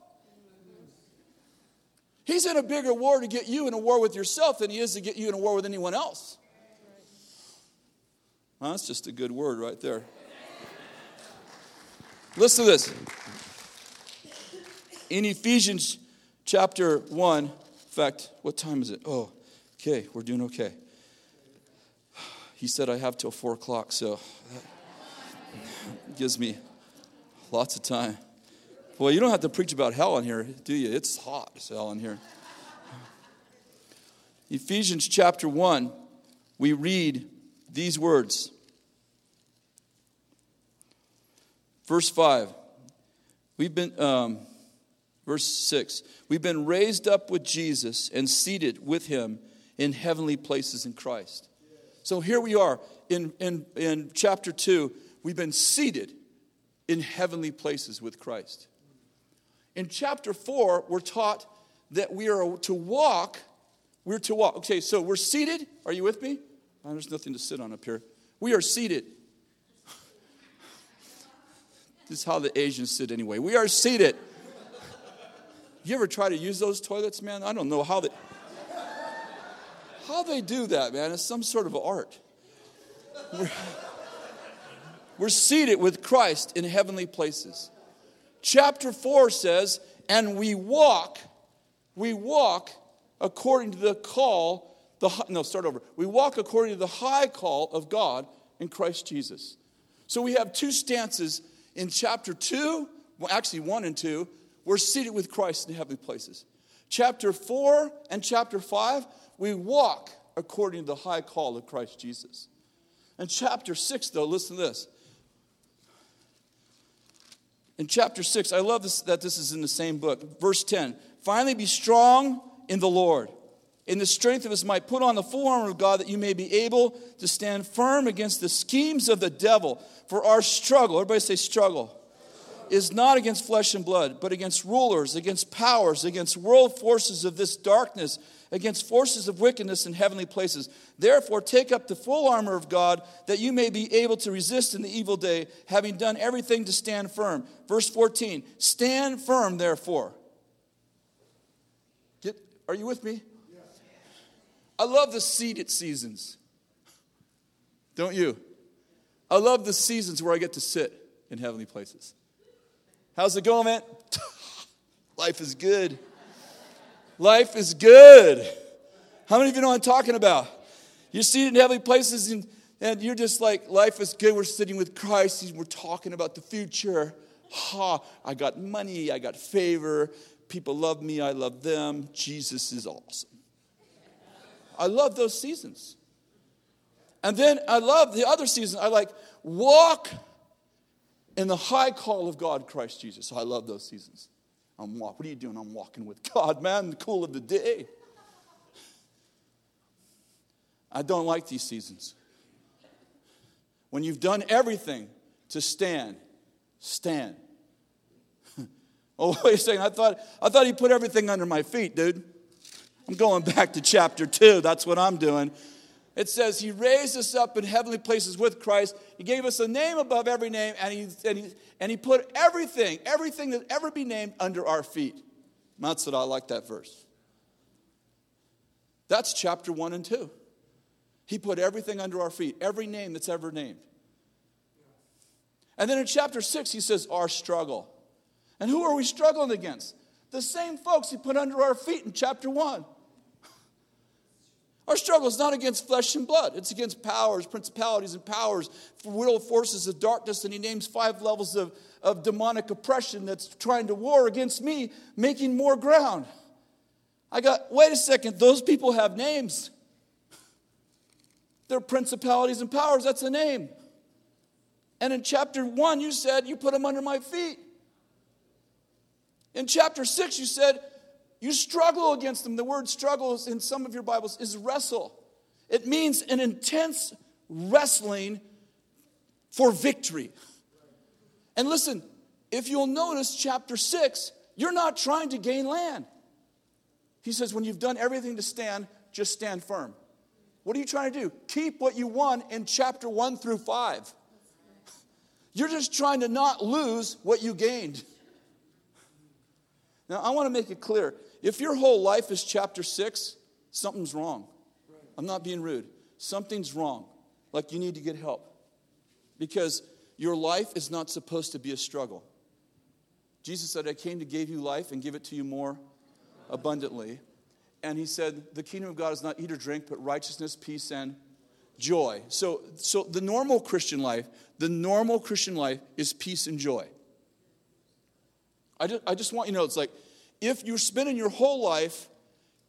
He's in a bigger war to get you in a war with yourself than he is to get you in a war with anyone else. Well, that's just a good word right there. Listen to this. In Ephesians chapter 1, in fact, what time is it? Oh, okay, we're doing okay. He said I have till 4 o'clock, so that gives me lots of time. Well, you don't have to preach about hell in here, do you? It's hot as hell in here. Ephesians chapter 1, we read these words. Verse 5. We've been, um, verse 6. We've been raised up with Jesus and seated with him in heavenly places in Christ. So here we are in, in, in chapter 2. We've been seated in heavenly places with Christ. In chapter 4, we're taught that we are to walk. We're to walk. Okay, so we're seated. Are you with me? Oh, there's nothing to sit on up here. We are seated. this is how the Asians sit anyway. We are seated. You ever try to use those toilets, man? I don't know how they how they do that, man. It's some sort of art. We're, we're seated with Christ in heavenly places. Chapter 4 says, and we walk, we walk according to the call, the no, start over. We walk according to the high call of God in Christ Jesus. So we have two stances in chapter 2, well, actually 1 and 2, we're seated with Christ in heavenly places. Chapter 4 and chapter 5, we walk according to the high call of Christ Jesus. And chapter 6, though, listen to this. In chapter 6, I love this, that this is in the same book. Verse 10 Finally, be strong in the Lord, in the strength of his might. Put on the full armor of God that you may be able to stand firm against the schemes of the devil. For our struggle, everybody say struggle, is not against flesh and blood, but against rulers, against powers, against world forces of this darkness against forces of wickedness in heavenly places. Therefore, take up the full armor of God that you may be able to resist in the evil day, having done everything to stand firm. Verse 14 Stand firm, therefore. Get, are you with me? I love the seated seasons. Don't you? I love the seasons where I get to sit in heavenly places. How's it going, man? Life is good. Life is good. How many of you know what I'm talking about? You're seated in heavenly places and, and you're just like, life is good. We're sitting with Christ and we're talking about the future. Ha, I got money, I got favor. People love me, I love them. Jesus is awesome. I love those seasons. And then I love the other season. I like walk in the high call of God, Christ Jesus. I love those seasons. I'm walking. What are you doing? I'm walking with God, man. The cool of the day. I don't like these seasons. When you've done everything to stand, stand. oh, wait a second. I thought, I thought he put everything under my feet, dude. I'm going back to chapter 2. That's what I'm doing. It says, He raised us up in heavenly places with Christ. He gave us a name above every name, and He, and he, and he put everything, everything that ever be named under our feet. What I like that verse. That's chapter 1 and 2. He put everything under our feet, every name that's ever named. And then in chapter 6, he says, Our struggle. And who are we struggling against? The same folks he put under our feet in chapter 1. Our struggle is not against flesh and blood. It's against powers, principalities, and powers, will forces of darkness. And he names five levels of, of demonic oppression that's trying to war against me, making more ground. I got, wait a second, those people have names. They're principalities and powers, that's a name. And in chapter one, you said, You put them under my feet. In chapter six, you said, You struggle against them. The word struggle in some of your Bibles is wrestle. It means an intense wrestling for victory. And listen, if you'll notice chapter six, you're not trying to gain land. He says, when you've done everything to stand, just stand firm. What are you trying to do? Keep what you won in chapter one through five. You're just trying to not lose what you gained. Now, I want to make it clear if your whole life is chapter six, something's wrong. I'm not being rude. Something's wrong. Like you need to get help. Because your life is not supposed to be a struggle. Jesus said, I came to give you life and give it to you more abundantly. And he said, The kingdom of God is not eat or drink, but righteousness, peace, and joy. So, so the normal Christian life, the normal Christian life is peace and joy. I just, I just want you to know it's like if you're spending your whole life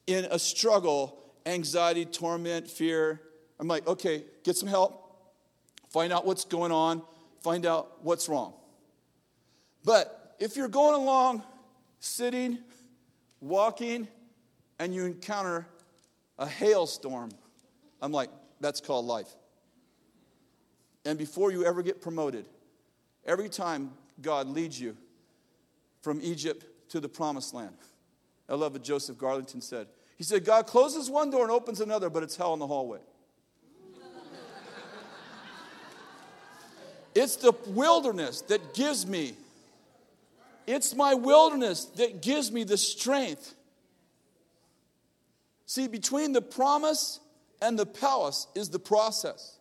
in a struggle, anxiety, torment, fear, I'm like, okay, get some help, find out what's going on, find out what's wrong. But if you're going along, sitting, walking, and you encounter a hailstorm, I'm like, that's called life. And before you ever get promoted, every time God leads you from Egypt to the promised land, I love what Joseph Garlington said. He said, God closes one door and opens another, but it's hell in the hallway. it's the wilderness that gives me, it's my wilderness that gives me the strength. See, between the promise and the palace is the process.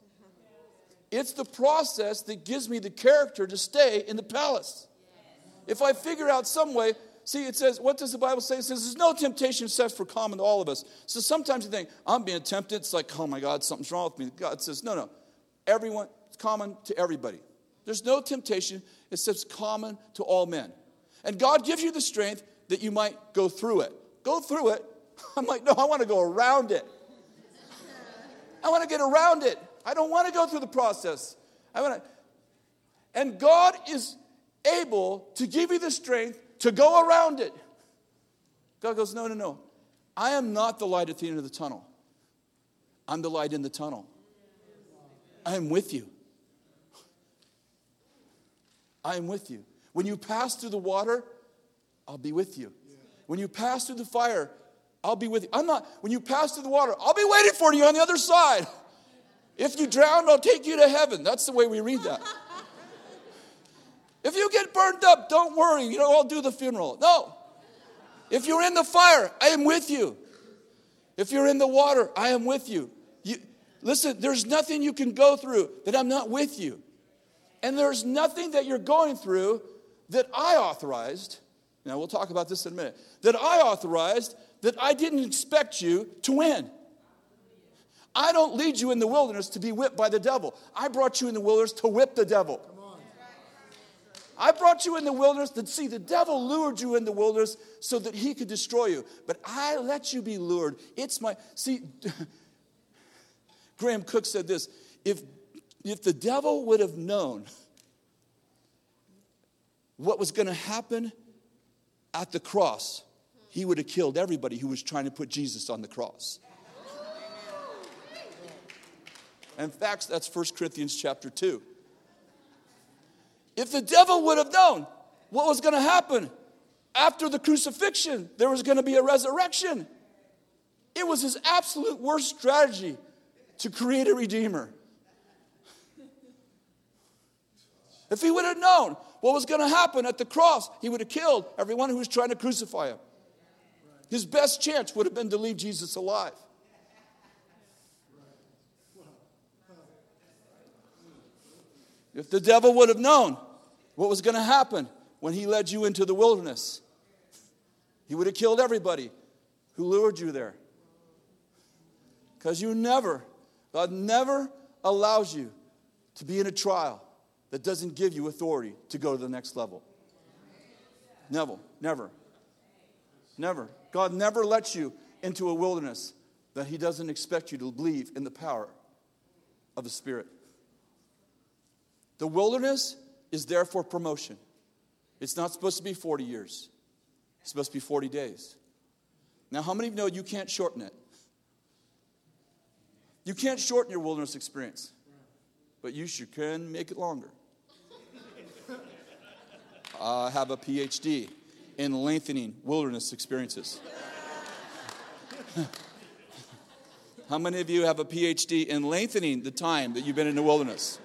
It's the process that gives me the character to stay in the palace. If I figure out some way, see, it says, what does the Bible say? It says, there's no temptation set for common to all of us. So sometimes you think, I'm being tempted. It's like, oh my God, something's wrong with me. God says, no, no. Everyone, it's common to everybody. There's no temptation. Says common to all men. And God gives you the strength that you might go through it. Go through it. I'm like, no, I want to go around it. I want to get around it. I don't want to go through the process. I want to. And God is able to give you the strength to go around it. God goes, No, no, no. I am not the light at the end of the tunnel. I'm the light in the tunnel. I am with you. I am with you. When you pass through the water, I'll be with you. When you pass through the fire, I'll be with you. I'm not, when you pass through the water, I'll be waiting for you on the other side. If you drown, I'll take you to heaven. That's the way we read that. If you get burned up, don't worry. You know, I'll do the funeral. No. If you're in the fire, I am with you. If you're in the water, I am with you. you. Listen, there's nothing you can go through that I'm not with you. And there's nothing that you're going through that I authorized. Now, we'll talk about this in a minute. That I authorized that I didn't expect you to win. I don't lead you in the wilderness to be whipped by the devil. I brought you in the wilderness to whip the devil. I brought you in the wilderness to see the devil lured you in the wilderness so that he could destroy you. But I let you be lured. It's my see. Graham Cooke said this: if if the devil would have known what was going to happen at the cross, he would have killed everybody who was trying to put Jesus on the cross. In fact, that's 1 Corinthians chapter 2. If the devil would have known what was going to happen after the crucifixion, there was going to be a resurrection. It was his absolute worst strategy to create a redeemer. If he would have known what was going to happen at the cross, he would have killed everyone who was trying to crucify him. His best chance would have been to leave Jesus alive. If the devil would have known what was going to happen when he led you into the wilderness, he would have killed everybody who lured you there. Because you never, God never allows you to be in a trial that doesn't give you authority to go to the next level. Never, never, never. God never lets you into a wilderness that He doesn't expect you to believe in the power of the Spirit. The wilderness is there for promotion. It's not supposed to be 40 years, it's supposed to be 40 days. Now, how many of you know you can't shorten it? You can't shorten your wilderness experience, but you sure can make it longer. I have a PhD in lengthening wilderness experiences. How many of you have a PhD in lengthening the time that you've been in the wilderness?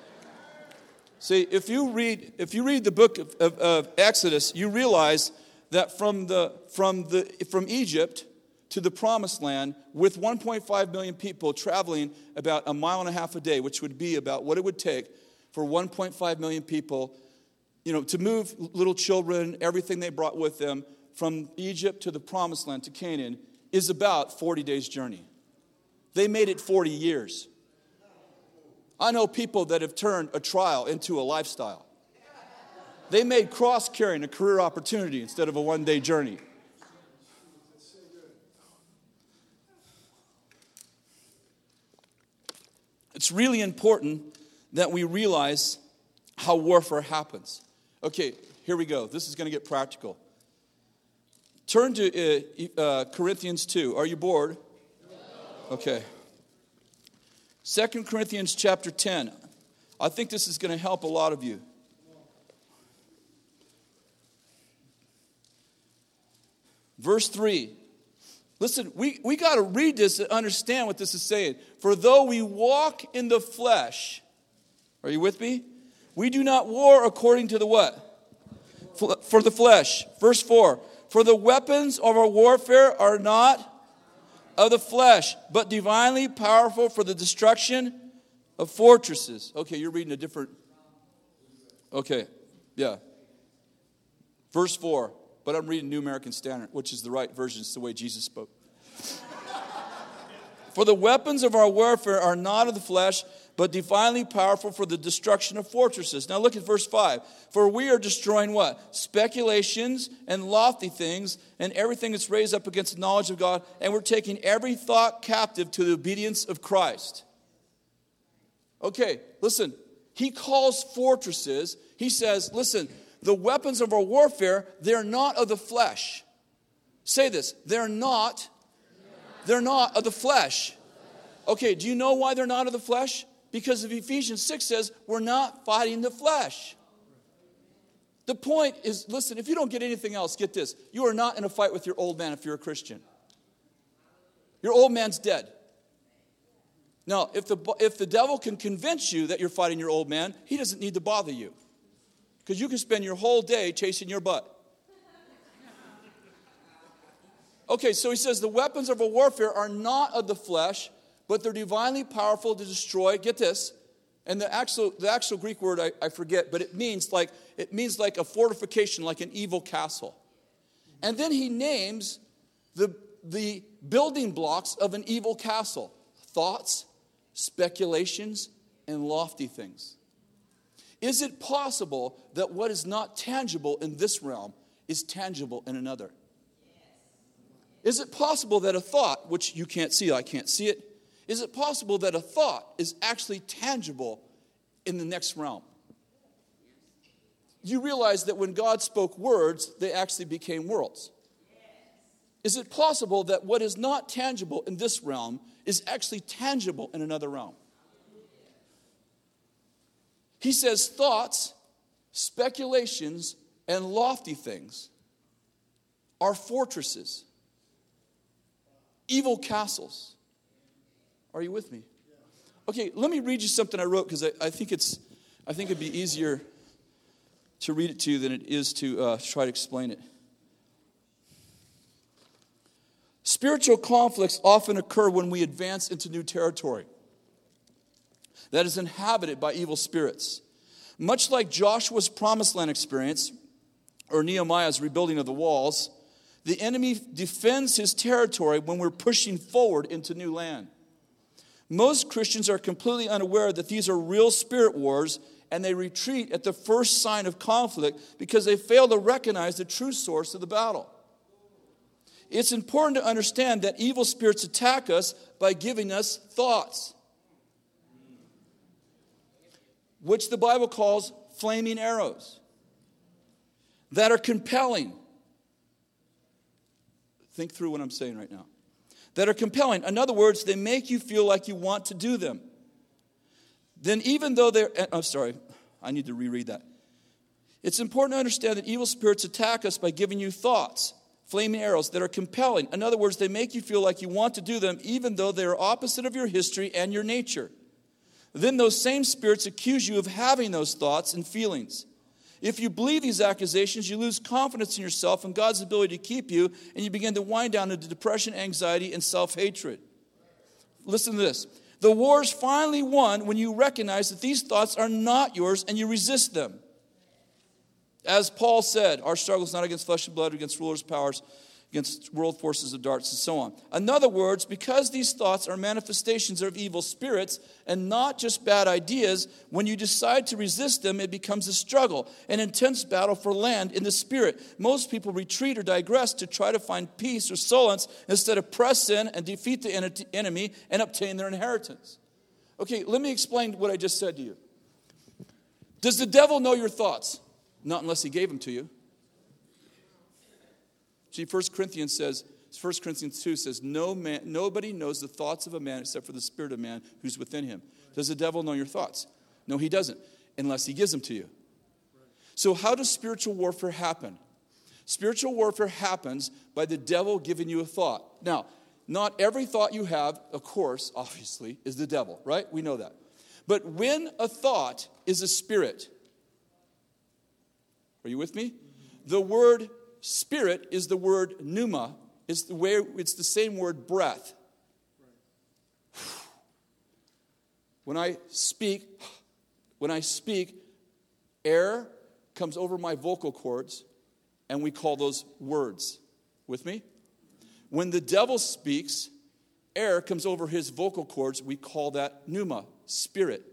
See, if you read, if you read the book of, of, of Exodus, you realize that from, the, from, the, from Egypt to the promised land with 1.5 million people traveling about a mile and a half a day, which would be about what it would take for 1.5 million people you know, to move little children, everything they brought with them from Egypt to the promised land to Canaan is about 40 days' journey. They made it 40 years. I know people that have turned a trial into a lifestyle. They made cross carrying a career opportunity instead of a one day journey. It's really important that we realize how warfare happens. Okay, here we go. This is going to get practical. Turn to uh, uh, Corinthians 2. Are you bored? Okay. Second Corinthians chapter 10. I think this is going to help a lot of you. Verse 3. Listen, we, we got to read this and understand what this is saying. For though we walk in the flesh, are you with me? We do not war according to the what? For the flesh. Verse 4 For the weapons of our warfare are not of the flesh, but divinely powerful for the destruction of fortresses. Okay, you're reading a different. Okay, yeah. Verse 4, but I'm reading New American Standard, which is the right version. It's the way Jesus spoke. for the weapons of our warfare are not of the flesh, but divinely powerful for the destruction of fortresses. Now look at verse 5. For we are destroying what? Speculations and lofty things and everything that's raised up against the knowledge of God, and we're taking every thought captive to the obedience of Christ. Okay, listen. He calls fortresses, he says, listen, the weapons of our warfare, they're not of the flesh. Say this, they're not, they're not of the flesh. Okay, do you know why they're not of the flesh? Because of Ephesians 6 says we're not fighting the flesh. The point is listen, if you don't get anything else, get this. You are not in a fight with your old man if you're a Christian. Your old man's dead. Now, if the, if the devil can convince you that you're fighting your old man, he doesn't need to bother you. Because you can spend your whole day chasing your butt. Okay, so he says the weapons of a warfare are not of the flesh, but they're divinely powerful to destroy. Get this. And the actual, the actual Greek word I, I forget, but it means like it means like a fortification, like an evil castle. And then he names the, the building blocks of an evil castle thoughts, speculations, and lofty things. Is it possible that what is not tangible in this realm is tangible in another? Is it possible that a thought, which you can't see, I can't see it, is it possible that a thought is actually tangible in the next realm? You realize that when God spoke words, they actually became worlds. Is it possible that what is not tangible in this realm is actually tangible in another realm? He says, thoughts, speculations, and lofty things are fortresses, evil castles. Are you with me? Okay, let me read you something I wrote because I, I, think it's I think it'd be easier to read it to you than it is to uh, try to explain it. Spiritual conflicts often occur when we advance into new territory that is inhabited by evil spirits. Much like Joshua's promised land experience or Nehemiah's rebuilding of the walls, the enemy defends his territory when we're pushing forward into new land. Most Christians are completely unaware that these are real spirit wars and they retreat at the first sign of conflict because they fail to recognize the true source of the battle. It's important to understand that evil spirits attack us by giving us thoughts, which the Bible calls flaming arrows, that are compelling. Think through what I'm saying right now. That are compelling. In other words, they make you feel like you want to do them. Then, even though they're, I'm sorry, I need to reread that. It's important to understand that evil spirits attack us by giving you thoughts flaming arrows that are compelling. In other words, they make you feel like you want to do them even though they are opposite of your history and your nature. Then those same spirits accuse you of having those thoughts and feelings. If you believe these accusations, you lose confidence in yourself and God's ability to keep you, and you begin to wind down into depression, anxiety, and self hatred. Listen to this. The war is finally won when you recognize that these thoughts are not yours and you resist them. As Paul said, our struggle is not against flesh and blood, against rulers, powers, against world forces of darts, and so on. In other words, because these thoughts are manifestations of evil spirits and not just bad ideas, when you decide to resist them, it becomes a struggle, an intense battle for land in the spirit. Most people retreat or digress to try to find peace or solace instead of press in and defeat the enemy and obtain their inheritance. Okay, let me explain what I just said to you. Does the devil know your thoughts? Not unless he gave them to you. See, 1 Corinthians says, 1 Corinthians 2 says, no man, nobody knows the thoughts of a man except for the spirit of man who's within him. Does the devil know your thoughts? No, he doesn't, unless he gives them to you. So, how does spiritual warfare happen? Spiritual warfare happens by the devil giving you a thought. Now, not every thought you have, of course, obviously, is the devil, right? We know that. But when a thought is a spirit, are you with me? The word spirit is the word pneuma. It's the way it's the same word breath. When I speak, when I speak, air comes over my vocal cords, and we call those words. With me? When the devil speaks, air comes over his vocal cords, we call that pneuma, spirit.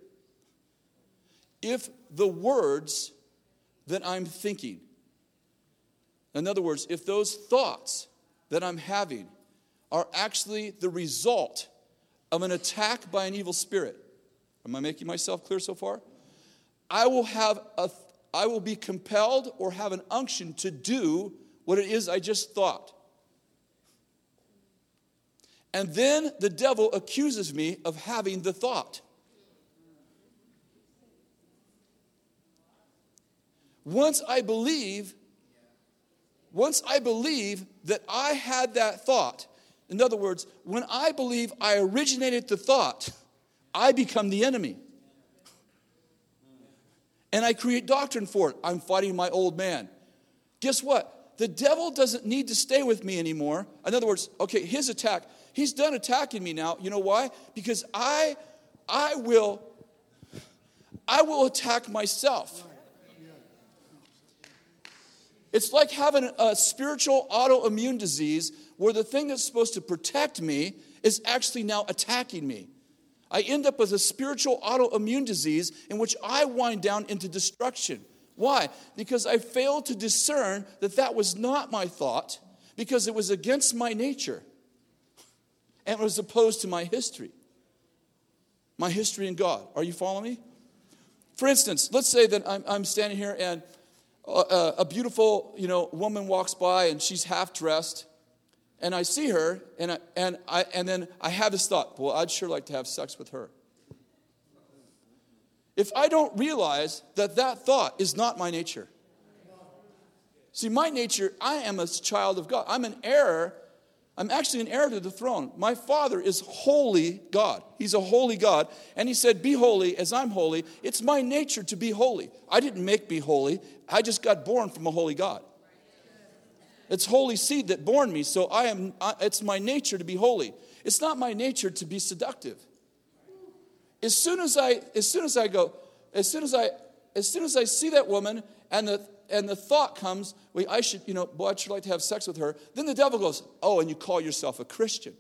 If the words that I'm thinking. In other words, if those thoughts that I'm having are actually the result of an attack by an evil spirit, am I making myself clear so far? I will have a I will be compelled or have an unction to do what it is I just thought. And then the devil accuses me of having the thought. Once I believe, once I believe that I had that thought, in other words, when I believe I originated the thought, I become the enemy. And I create doctrine for it. I'm fighting my old man. Guess what? The devil doesn't need to stay with me anymore. In other words, okay, his attack, he's done attacking me now. You know why? Because I I will I will attack myself. It's like having a spiritual autoimmune disease where the thing that's supposed to protect me is actually now attacking me. I end up with a spiritual autoimmune disease in which I wind down into destruction. Why? Because I failed to discern that that was not my thought because it was against my nature and it was opposed to my history. My history in God. Are you following me? For instance, let's say that I'm, I'm standing here and a, a beautiful, you know, woman walks by and she's half dressed, and I see her, and I, and I and then I have this thought, well, I'd sure like to have sex with her. if I don't realize that that thought is not my nature. See, my nature, I am a child of God. I'm an heir. I'm actually an heir to the throne. My father is holy God. He's a holy God. And he said, Be holy as I'm holy. It's my nature to be holy. I didn't make me holy, I just got born from a holy God. It's holy seed that born me, so I am, it's my nature to be holy. It's not my nature to be seductive. As soon as I, as soon as I go, as soon as I, as soon as I see that woman and the, and the thought comes, well, I should, you know, boy, I'd like to have sex with her. Then the devil goes, oh, and you call yourself a Christian.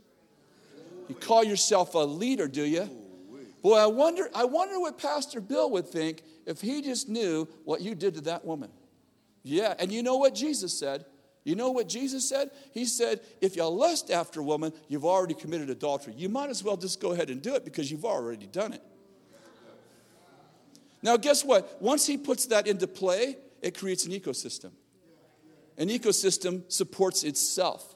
You call yourself a leader, do you? Boy, I wonder, I wonder what Pastor Bill would think if he just knew what you did to that woman. Yeah, and you know what Jesus said? You know what Jesus said? He said, if you lust after a woman, you've already committed adultery. You might as well just go ahead and do it because you've already done it. Now, guess what? Once he puts that into play, it creates an ecosystem. An ecosystem supports itself.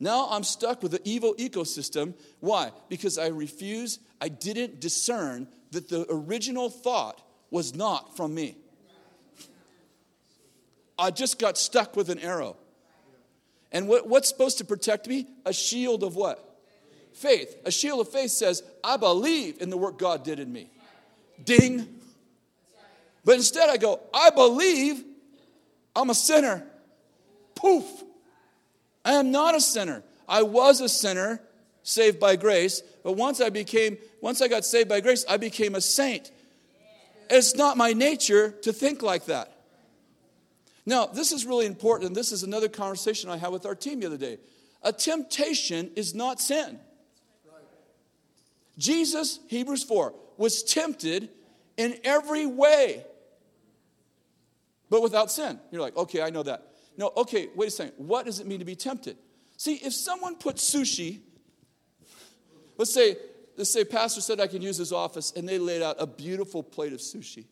Now I'm stuck with an evil ecosystem. Why? Because I refuse, I didn't discern that the original thought was not from me. I just got stuck with an arrow. And what, what's supposed to protect me? A shield of what? Faith. A shield of faith says, I believe in the work God did in me. Ding. But instead, I go, I believe I'm a sinner. Poof. I am not a sinner. I was a sinner, saved by grace, but once I became, once I got saved by grace, I became a saint. It's not my nature to think like that. Now, this is really important, and this is another conversation I had with our team the other day. A temptation is not sin. Jesus, Hebrews 4, was tempted in every way, but without sin. You're like, okay, I know that. No, okay, wait a second. What does it mean to be tempted? See, if someone put sushi, let's say, let's say pastor said I can use his office, and they laid out a beautiful plate of sushi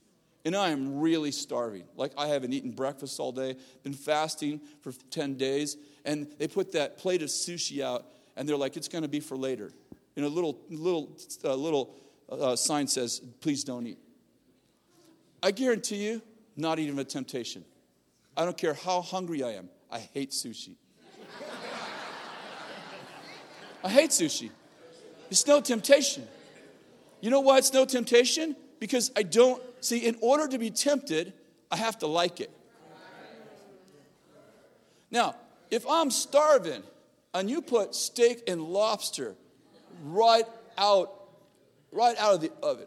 and I am really starving. Like I haven't eaten breakfast all day, been fasting for 10 days, and they put that plate of sushi out, and they're like, it's going to be for later. Know, a little, little, uh, little uh, sign says, please don't eat. I guarantee you, not even a temptation. I don't care how hungry I am, I hate sushi. I hate sushi. It's no temptation. You know why it's no temptation? Because I don't See, in order to be tempted, I have to like it. Now, if I'm starving and you put steak and lobster right out, right out of the oven,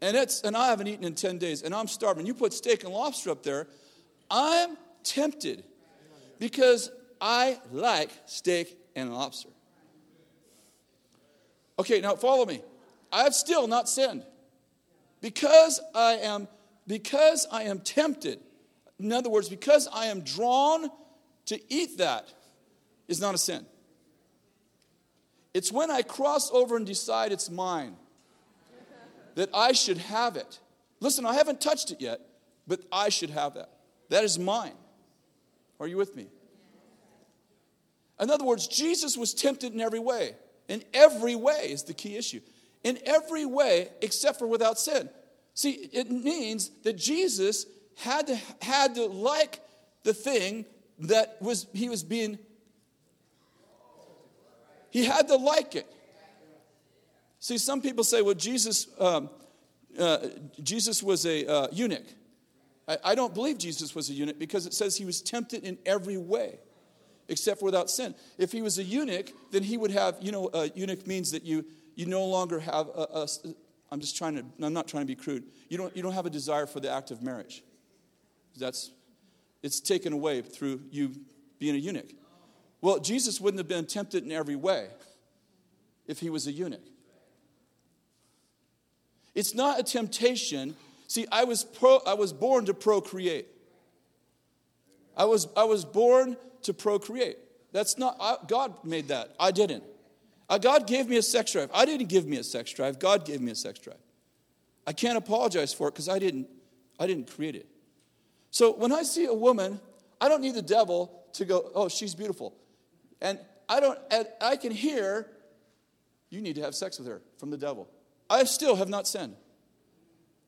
and it's and I haven't eaten in 10 days, and I'm starving, you put steak and lobster up there, I'm tempted because I like steak and lobster. Okay, now follow me. I have still not sinned. Because I am because I am tempted. In other words, because I am drawn to eat that is not a sin. It's when I cross over and decide it's mine that I should have it. Listen, I haven't touched it yet, but I should have that. That is mine. Are you with me? In other words, Jesus was tempted in every way. In every way is the key issue in every way except for without sin. See, it means that Jesus had to, had to like the thing that was he was being he had to like it see some people say well jesus um, uh, jesus was a uh, eunuch I, I don't believe jesus was a eunuch because it says he was tempted in every way except without sin if he was a eunuch then he would have you know a eunuch means that you you no longer have a, a I'm just trying to, I'm not trying to be crude. You don't, you don't have a desire for the act of marriage. That's, it's taken away through you being a eunuch. Well, Jesus wouldn't have been tempted in every way if he was a eunuch. It's not a temptation. See, I was, pro, I was born to procreate. I was, I was born to procreate. That's not, I, God made that. I didn't. Uh, God gave me a sex drive. I didn't give me a sex drive. God gave me a sex drive. I can't apologize for it because I didn't, I didn't create it. So when I see a woman, I don't need the devil to go, oh, she's beautiful. And I don't, and I can hear, you need to have sex with her from the devil. I still have not sinned.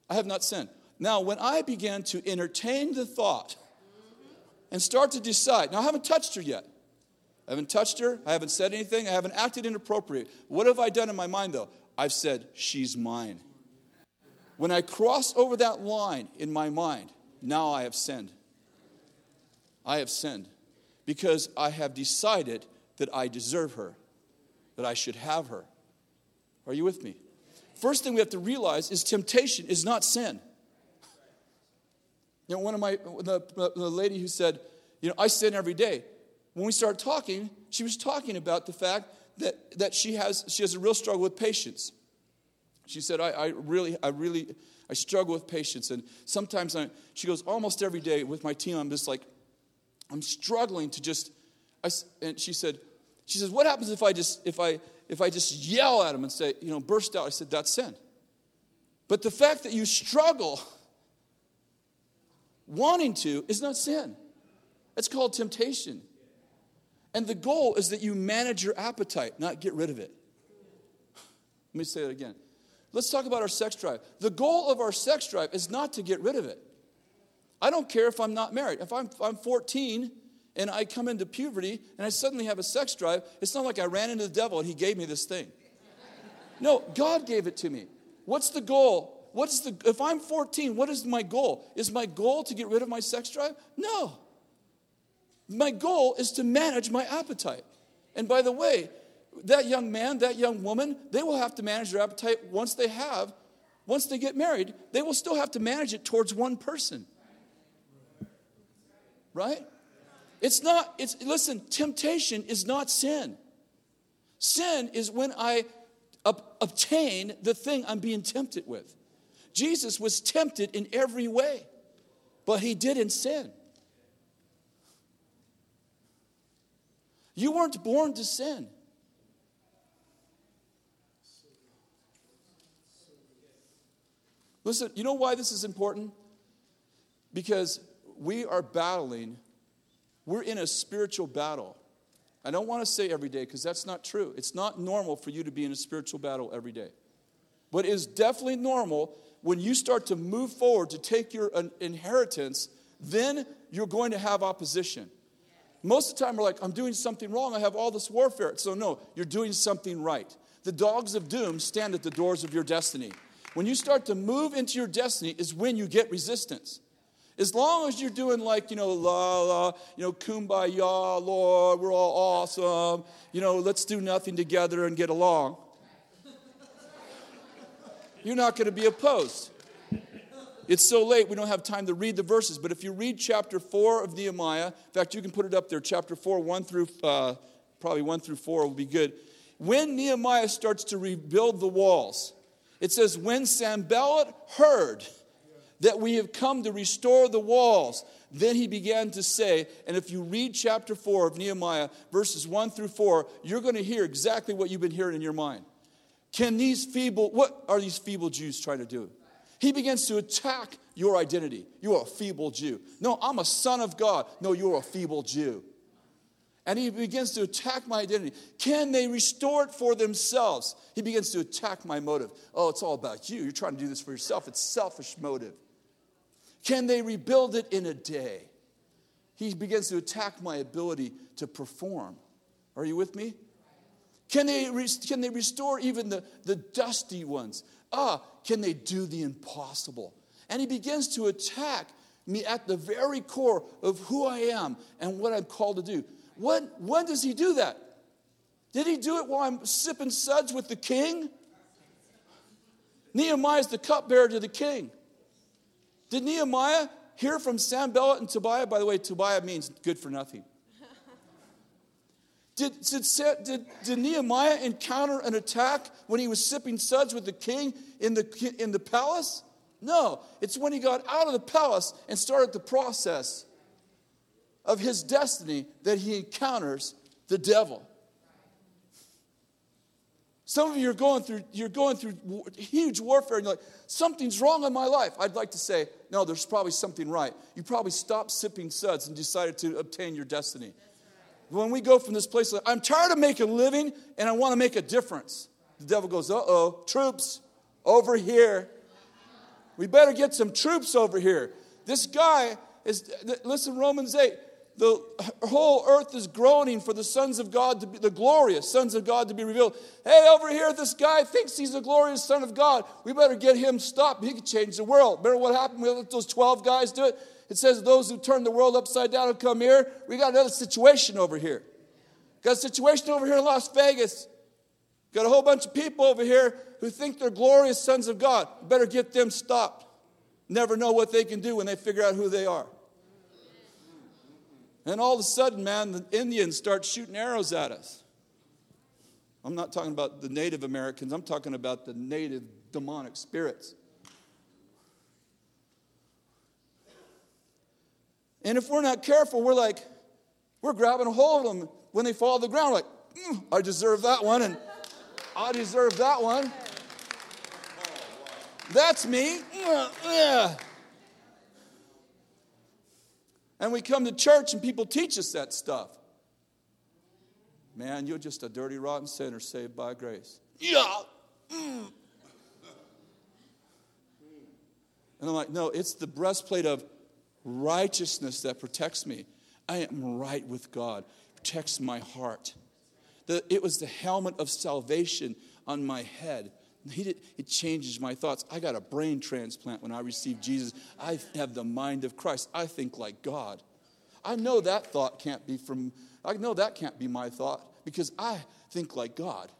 I have not sinned. Now, when I began to entertain the thought and start to decide, now I haven't touched her yet. I haven't touched her. I haven't said anything. I haven't acted inappropriate. What have I done in my mind, though? I've said, She's mine. When I cross over that line in my mind, now I have sinned. I have sinned because I have decided that I deserve her, that I should have her. Are you with me? First thing we have to realize is temptation is not sin. You know, one of my, the, the lady who said, you know, I sin every day. When we started talking, she was talking about the fact that, that she, has, she has a real struggle with patience. She said, I, I really, I really, I struggle with patience. And sometimes I, she goes, almost every day with my team, I'm just like, I'm struggling to just, I, and she said, she says, what happens if I just, if I, if I just yell at him and say, you know, burst out, I said, that's sin. But the fact that you struggle wanting to is not sin. It's called temptation. And the goal is that you manage your appetite, not get rid of it. Let me say it again. Let's talk about our sex drive. The goal of our sex drive is not to get rid of it. I don't care if I'm not married. If I'm, I'm 14 and I come into puberty and I suddenly have a sex drive, it's not like I ran into the devil and he gave me this thing. No, God gave it to me. What's the goal? What's the if I'm 14, what is my goal? Is my goal to get rid of my sex drive? No. My goal is to manage my appetite. And by the way, that young man, that young woman, they will have to manage their appetite once they have, once they get married, they will still have to manage it towards one person. Right? It's not, it's, listen, temptation is not sin. Sin is when I ob- obtain the thing I'm being tempted with. Jesus was tempted in every way, but he didn't sin. You weren't born to sin. Listen, you know why this is important? Because we are battling we're in a spiritual battle. I don't want to say every day because that's not true. It's not normal for you to be in a spiritual battle every day. But it is definitely normal when you start to move forward to take your uh, inheritance, then you're going to have opposition. Most of the time, we're like, I'm doing something wrong. I have all this warfare. So, no, you're doing something right. The dogs of doom stand at the doors of your destiny. When you start to move into your destiny, is when you get resistance. As long as you're doing like, you know, la la, you know, kumbaya, Lord, we're all awesome, you know, let's do nothing together and get along, you're not going to be opposed. It's so late, we don't have time to read the verses, but if you read chapter 4 of Nehemiah, in fact, you can put it up there, chapter 4, 1 through, uh, probably 1 through 4 will be good. When Nehemiah starts to rebuild the walls, it says, when Sanballat heard, that we have come to restore the walls. Then he began to say, and if you read chapter 4 of Nehemiah, verses 1 through 4, you're going to hear exactly what you've been hearing in your mind. Can these feeble, what are these feeble Jews trying to do? He begins to attack your identity. You are a feeble Jew. No, I'm a son of God. No, you're a feeble Jew. And he begins to attack my identity. Can they restore it for themselves? He begins to attack my motive. Oh, it's all about you. You're trying to do this for yourself. It's selfish motive. Can they rebuild it in a day? He begins to attack my ability to perform. Are you with me? Can they, can they restore even the, the dusty ones? Ah, can they do the impossible? And he begins to attack me at the very core of who I am and what I'm called to do. When, when does he do that? Did he do it while I'm sipping suds with the king? Nehemiah is the cupbearer to the king. Did Nehemiah hear from Sanballat and Tobiah? By the way, Tobiah means good for nothing. Did, did, did, did, Nehemiah encounter an attack when he was sipping suds with the king in the, in the palace? No, it's when he got out of the palace and started the process of his destiny that he encounters the devil. Some of you are going through, you're going through huge warfare and you're like, something's wrong in my life. I'd like to say, no, there's probably something right. You probably stopped sipping suds and decided to obtain your destiny. Right. When we go from this place, I'm tired of making a living and I want to make a difference. The devil goes, uh oh, troops, over here. We better get some troops over here. This guy is, listen, Romans 8. The whole earth is groaning for the sons of God to be, the glorious sons of God to be revealed. Hey, over here, this guy thinks he's a glorious son of God. We better get him stopped. He could change the world. Remember what happened? We let those 12 guys do it. It says those who turn the world upside down will come here. We got another situation over here. Got a situation over here in Las Vegas. Got a whole bunch of people over here who think they're glorious sons of God. Better get them stopped. Never know what they can do when they figure out who they are. And all of a sudden, man, the Indians start shooting arrows at us. I'm not talking about the Native Americans, I'm talking about the native demonic spirits. And if we're not careful, we're like, we're grabbing a hold of them when they fall to the ground, like, mm, I deserve that one, and I deserve that one. That's me. Yeah. And we come to church and people teach us that stuff. Man, you're just a dirty, rotten sinner saved by grace. Yeah. Mm. And I'm like, no, it's the breastplate of righteousness that protects me. I am right with God, protects my heart. The, it was the helmet of salvation on my head did, it changes my thoughts. I got a brain transplant when I received Jesus. I have the mind of Christ. I think like God. I know that thought can't be from, I know that can't be my thought because I think like God.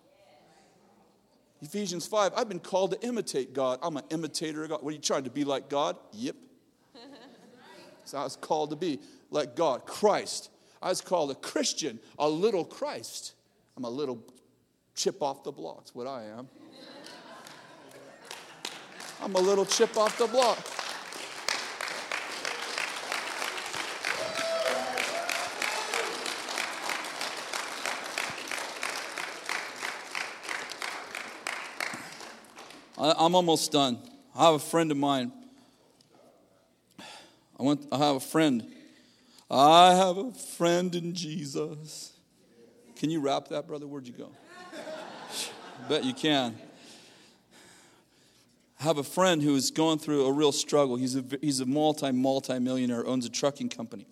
Ephesians 5, I've been called to imitate God. I'm an imitator of God. What are you trying to be like God? Yep. so I was called to be like God, Christ. I was called a Christian, a little Christ. I'm a little chip off the block. That's what I am. I'm a little chip off the block. I'm almost done. I have a friend of mine. I, want. I have a friend. I have a friend in Jesus. Can you rap that, brother? Where'd you go? Bet you can. I have a friend who is going through a real struggle. He's a, he's a multi, multi millionaire, owns a trucking company.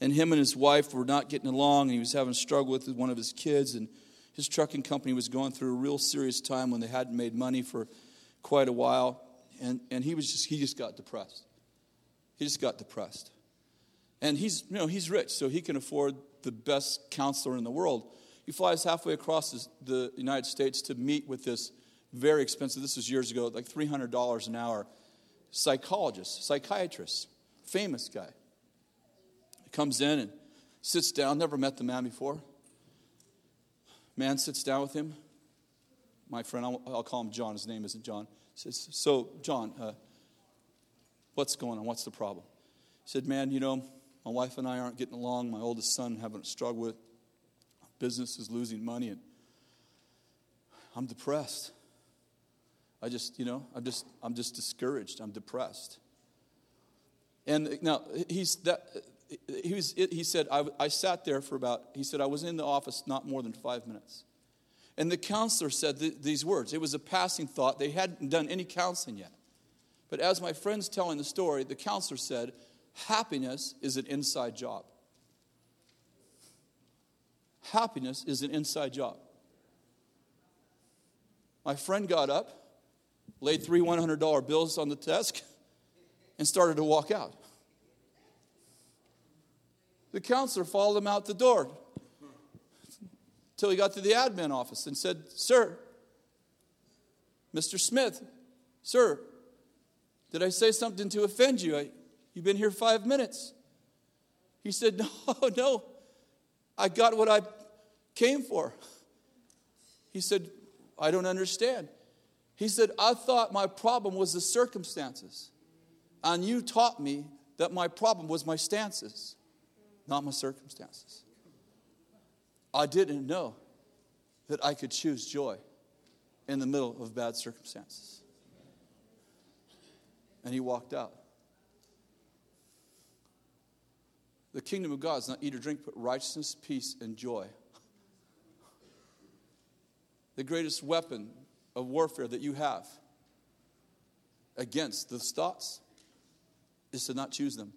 And him and his wife were not getting along, and he was having a struggle with one of his kids. And his trucking company was going through a real serious time when they hadn't made money for quite a while. And, and he, was just, he just got depressed. He just got depressed. And he's, you know, he's rich, so he can afford the best counselor in the world. He flies halfway across the United States to meet with this very expensive. This was years ago, like $300 an hour. Psychologist, psychiatrist, famous guy. He comes in and sits down, never met the man before. Man sits down with him. My friend, I'll, I'll call him John, his name isn't John. Says, So, John, uh, what's going on? What's the problem? He said, Man, you know, my wife and I aren't getting along. My oldest son having a struggle with business is losing money, and I'm depressed. I just, you know, I'm just, I'm just discouraged. I'm depressed. And now he's that. He was. He said, I, I sat there for about. He said I was in the office not more than five minutes, and the counselor said th- these words. It was a passing thought. They hadn't done any counseling yet, but as my friend's telling the story, the counselor said, "Happiness is an inside job. Happiness is an inside job." My friend got up laid three $100 bills on the desk, and started to walk out. The counselor followed him out the door until he got to the admin office and said, Sir, Mr. Smith, sir, did I say something to offend you? I, you've been here five minutes. He said, No, no, I got what I came for. He said, I don't understand. He said, I thought my problem was the circumstances. And you taught me that my problem was my stances, not my circumstances. I didn't know that I could choose joy in the middle of bad circumstances. And he walked out. The kingdom of God is not eat or drink, but righteousness, peace, and joy. The greatest weapon of warfare that you have against those thoughts is to not choose them.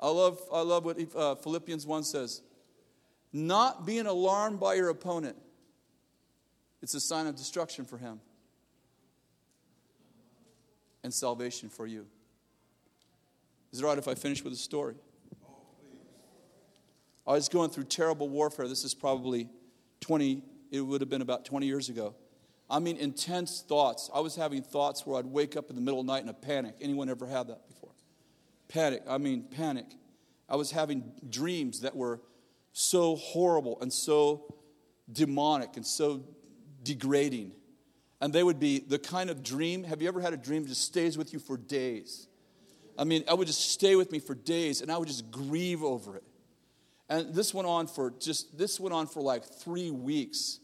I love, I love what uh, Philippians 1 says. Not being alarmed by your opponent, it's a sign of destruction for him and salvation for you. Is it right if I finish with a story? I was going through terrible warfare. This is probably 20, it would have been about 20 years ago. I mean, intense thoughts. I was having thoughts where I'd wake up in the middle of the night in a panic. Anyone ever had that before? Panic. I mean, panic. I was having dreams that were so horrible and so demonic and so degrading. And they would be the kind of dream. Have you ever had a dream that just stays with you for days? I mean, I would just stay with me for days and I would just grieve over it. And this went on for just, this went on for like three weeks.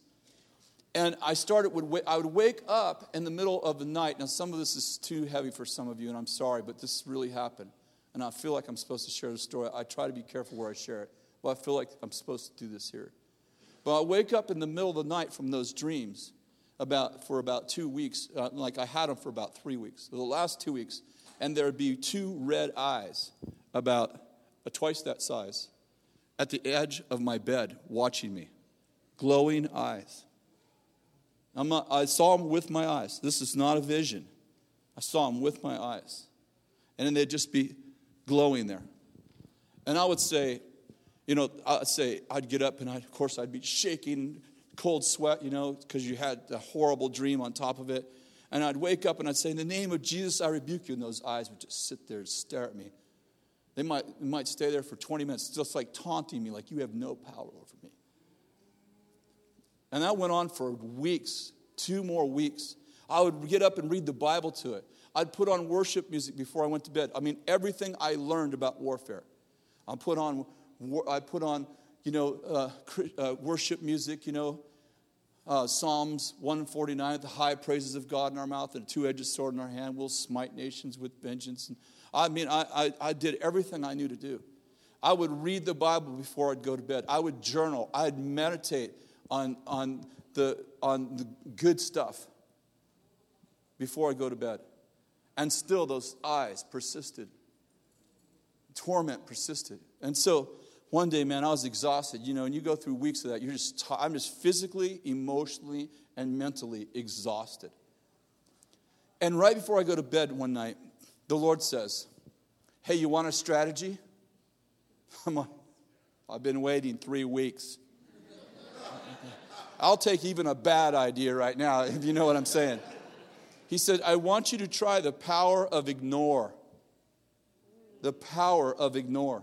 And I started, would I would wake up in the middle of the night. Now, some of this is too heavy for some of you, and I'm sorry, but this really happened. And I feel like I'm supposed to share the story. I try to be careful where I share it, but I feel like I'm supposed to do this here. But I wake up in the middle of the night from those dreams about, for about two weeks. Uh, like I had them for about three weeks, the last two weeks. And there would be two red eyes, about uh, twice that size, at the edge of my bed watching me. Glowing eyes. I saw them with my eyes. This is not a vision. I saw them with my eyes. And then they'd just be glowing there. And I would say, you know, I'd say, I'd get up and I, of course I'd be shaking, cold sweat, you know, because you had a horrible dream on top of it. And I'd wake up and I'd say, In the name of Jesus, I rebuke you. And those eyes would just sit there and stare at me. They might, they might stay there for 20 minutes, just like taunting me, like you have no power over me. And that went on for weeks, two more weeks. I would get up and read the Bible to it. I'd put on worship music before I went to bed. I mean, everything I learned about warfare. I put on, I put on, you know, uh, uh, worship music. You know, uh, Psalms 149, the high praises of God in our mouth and a two-edged sword in our hand. We'll smite nations with vengeance. And I mean, I, I, I did everything I knew to do. I would read the Bible before I'd go to bed. I would journal. I'd meditate on, on, the, on the good stuff before I go to bed. And still, those eyes persisted. Torment persisted. And so, one day, man, I was exhausted. You know, and you go through weeks of that. You're just, i I'm just physically, emotionally, and mentally exhausted. And right before I go to bed one night, the Lord says, Hey, you want a strategy? I'm like, I've been waiting three weeks. I'll take even a bad idea right now, if you know what I'm saying. He said, I want you to try the power of ignore. The power of ignore.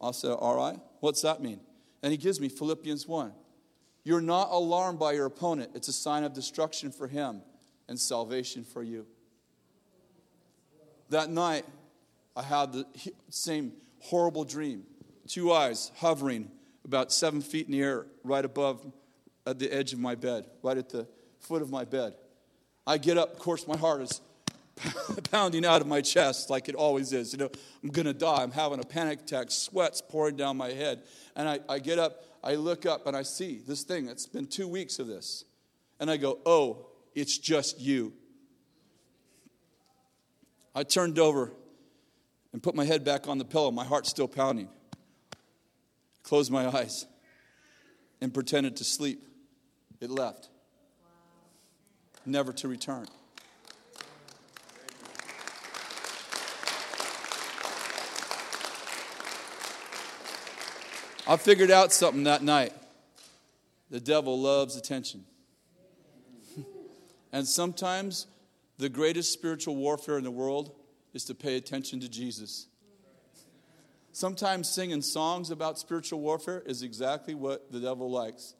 I said, All right, what's that mean? And he gives me Philippians 1. You're not alarmed by your opponent, it's a sign of destruction for him and salvation for you. That night, I had the same horrible dream. Two eyes hovering about seven feet in the air, right above at the edge of my bed, right at the foot of my bed. I get up, of course, my heart is pounding out of my chest like it always is. You know, I'm going to die. I'm having a panic attack, sweat's pouring down my head. And I, I get up, I look up, and I see this thing. It's been two weeks of this. And I go, oh, it's just you. I turned over and put my head back on the pillow, my heart still pounding. Closed my eyes and pretended to sleep. It left never to return. I figured out something that night. The devil loves attention. and sometimes the greatest spiritual warfare in the world is to pay attention to Jesus. Sometimes singing songs about spiritual warfare is exactly what the devil likes.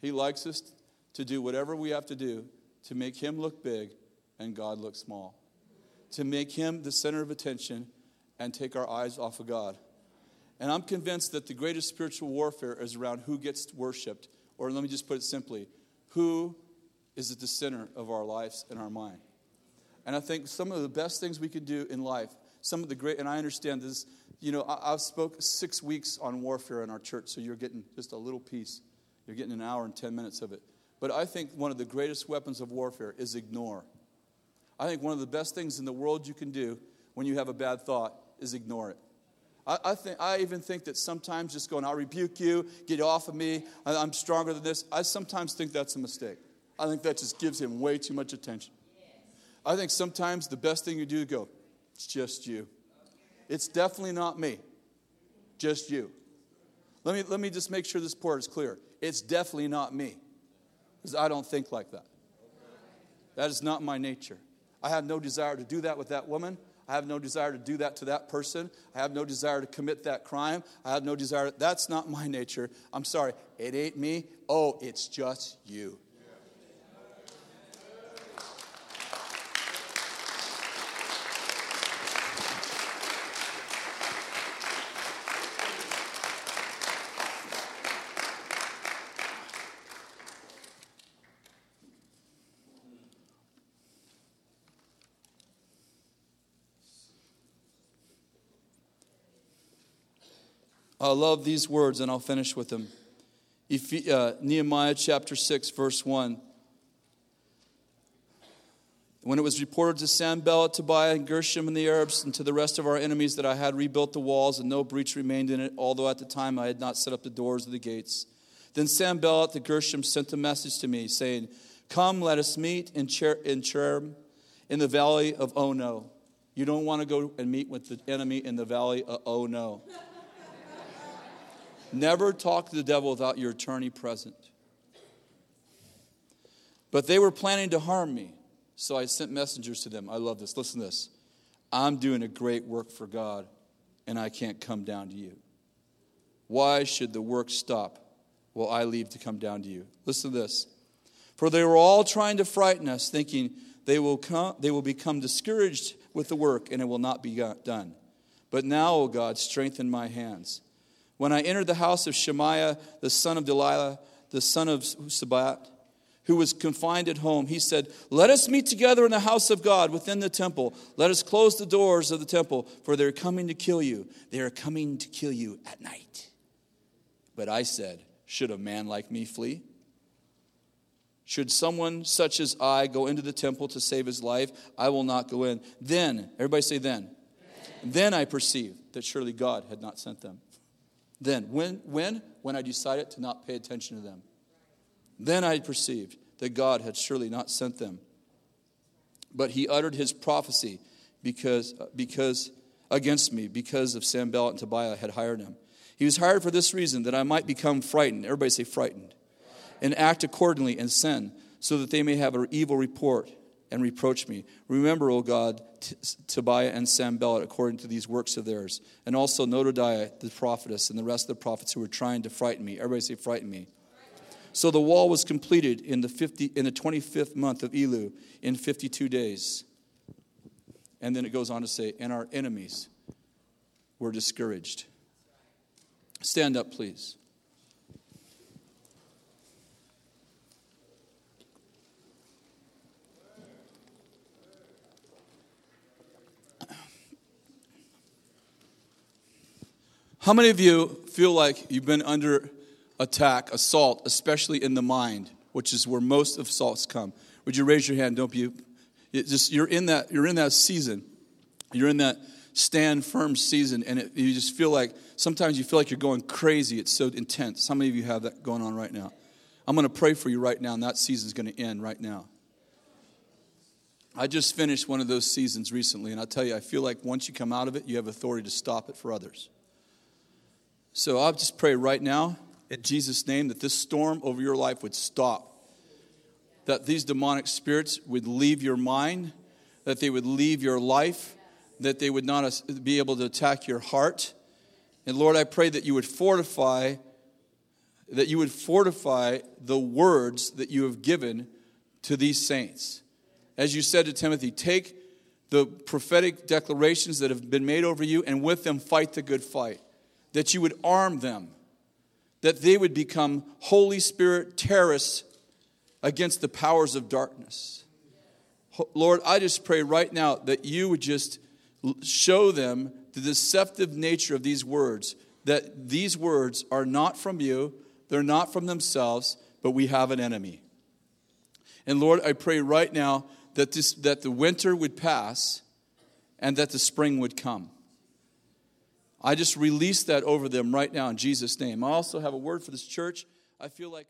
He likes us to do whatever we have to do to make him look big and God look small, to make him the center of attention and take our eyes off of God. And I'm convinced that the greatest spiritual warfare is around who gets worshiped, or let me just put it simply who is at the center of our lives and our mind. And I think some of the best things we could do in life, some of the great, and I understand this, you know, I've spoke six weeks on warfare in our church, so you're getting just a little piece. You're getting an hour and 10 minutes of it. But I think one of the greatest weapons of warfare is ignore. I think one of the best things in the world you can do when you have a bad thought is ignore it. I, I, think, I even think that sometimes just going, I'll rebuke you, get off of me, I, I'm stronger than this. I sometimes think that's a mistake. I think that just gives him way too much attention. I think sometimes the best thing you do is go, it's just you. It's definitely not me, just you. Let me, let me just make sure this part is clear. It's definitely not me, because I don't think like that. That is not my nature. I have no desire to do that with that woman. I have no desire to do that to that person. I have no desire to commit that crime. I have no desire. That's not my nature. I'm sorry. It ain't me. Oh, it's just you. I love these words, and I'll finish with them. Uh, Nehemiah chapter 6, verse 1. When it was reported to Sanballat, Tobiah, and Gershom and the Arabs, and to the rest of our enemies that I had rebuilt the walls, and no breach remained in it, although at the time I had not set up the doors of the gates. Then Sanballat the Gershom sent a message to me, saying, Come, let us meet in, Cher- in Cherem, in the valley of Ono. You don't want to go and meet with the enemy in the valley of Ono. Never talk to the devil without your attorney present. But they were planning to harm me, so I sent messengers to them. I love this. Listen to this. I'm doing a great work for God, and I can't come down to you. Why should the work stop while I leave to come down to you? Listen to this. For they were all trying to frighten us, thinking they will, come, they will become discouraged with the work and it will not be done. But now, O God, strengthen my hands when I entered the house of Shemaiah, the son of Delaiah, the son of Sabat, who was confined at home, he said, Let us meet together in the house of God within the temple. Let us close the doors of the temple, for they're coming to kill you. They are coming to kill you at night. But I said, Should a man like me flee? Should someone such as I go into the temple to save his life, I will not go in. Then, everybody say, Then. Then, then I perceived that surely God had not sent them. Then, when, when? When I decided to not pay attention to them. Then I perceived that God had surely not sent them. But he uttered his prophecy because, uh, because against me, because of Sanballat and Tobiah had hired him. He was hired for this reason, that I might become frightened. Everybody say frightened. And act accordingly and sin, so that they may have an evil report and reproach me. Remember, O God, T- Tobiah and Sanballat according to these works of theirs, and also Noadiah the prophetess and the rest of the prophets who were trying to frighten me. Everybody say, frighten me. So the wall was completed in the, 50, in the 25th month of Elul in 52 days. And then it goes on to say, and our enemies were discouraged. Stand up, please. How many of you feel like you've been under attack, assault, especially in the mind, which is where most of assaults come? Would you raise your hand? Don't? It just you're in that you're in that season. You're in that stand firm season, and it, you just feel like sometimes you feel like you're going crazy. It's so intense. How many of you have that going on right now? I'm going to pray for you right now, and that season is going to end right now. I just finished one of those seasons recently, and I tell you, I feel like once you come out of it, you have authority to stop it for others. So I'll just pray right now in Jesus' name that this storm over your life would stop. That these demonic spirits would leave your mind, that they would leave your life, that they would not be able to attack your heart. And Lord, I pray that you would fortify that you would fortify the words that you have given to these saints. As you said to Timothy, take the prophetic declarations that have been made over you and with them fight the good fight that you would arm them, that they would become Holy Spirit terrorists against the powers of darkness. Lord, I just pray right now that you would just show them the deceptive nature of these words, that these words are not from you, they're not from themselves, but we have an enemy. And Lord, I pray right now that, this, that the winter would pass and that the spring would come. I just release that over them right now in Jesus' name. I also have a word for this church. I feel like.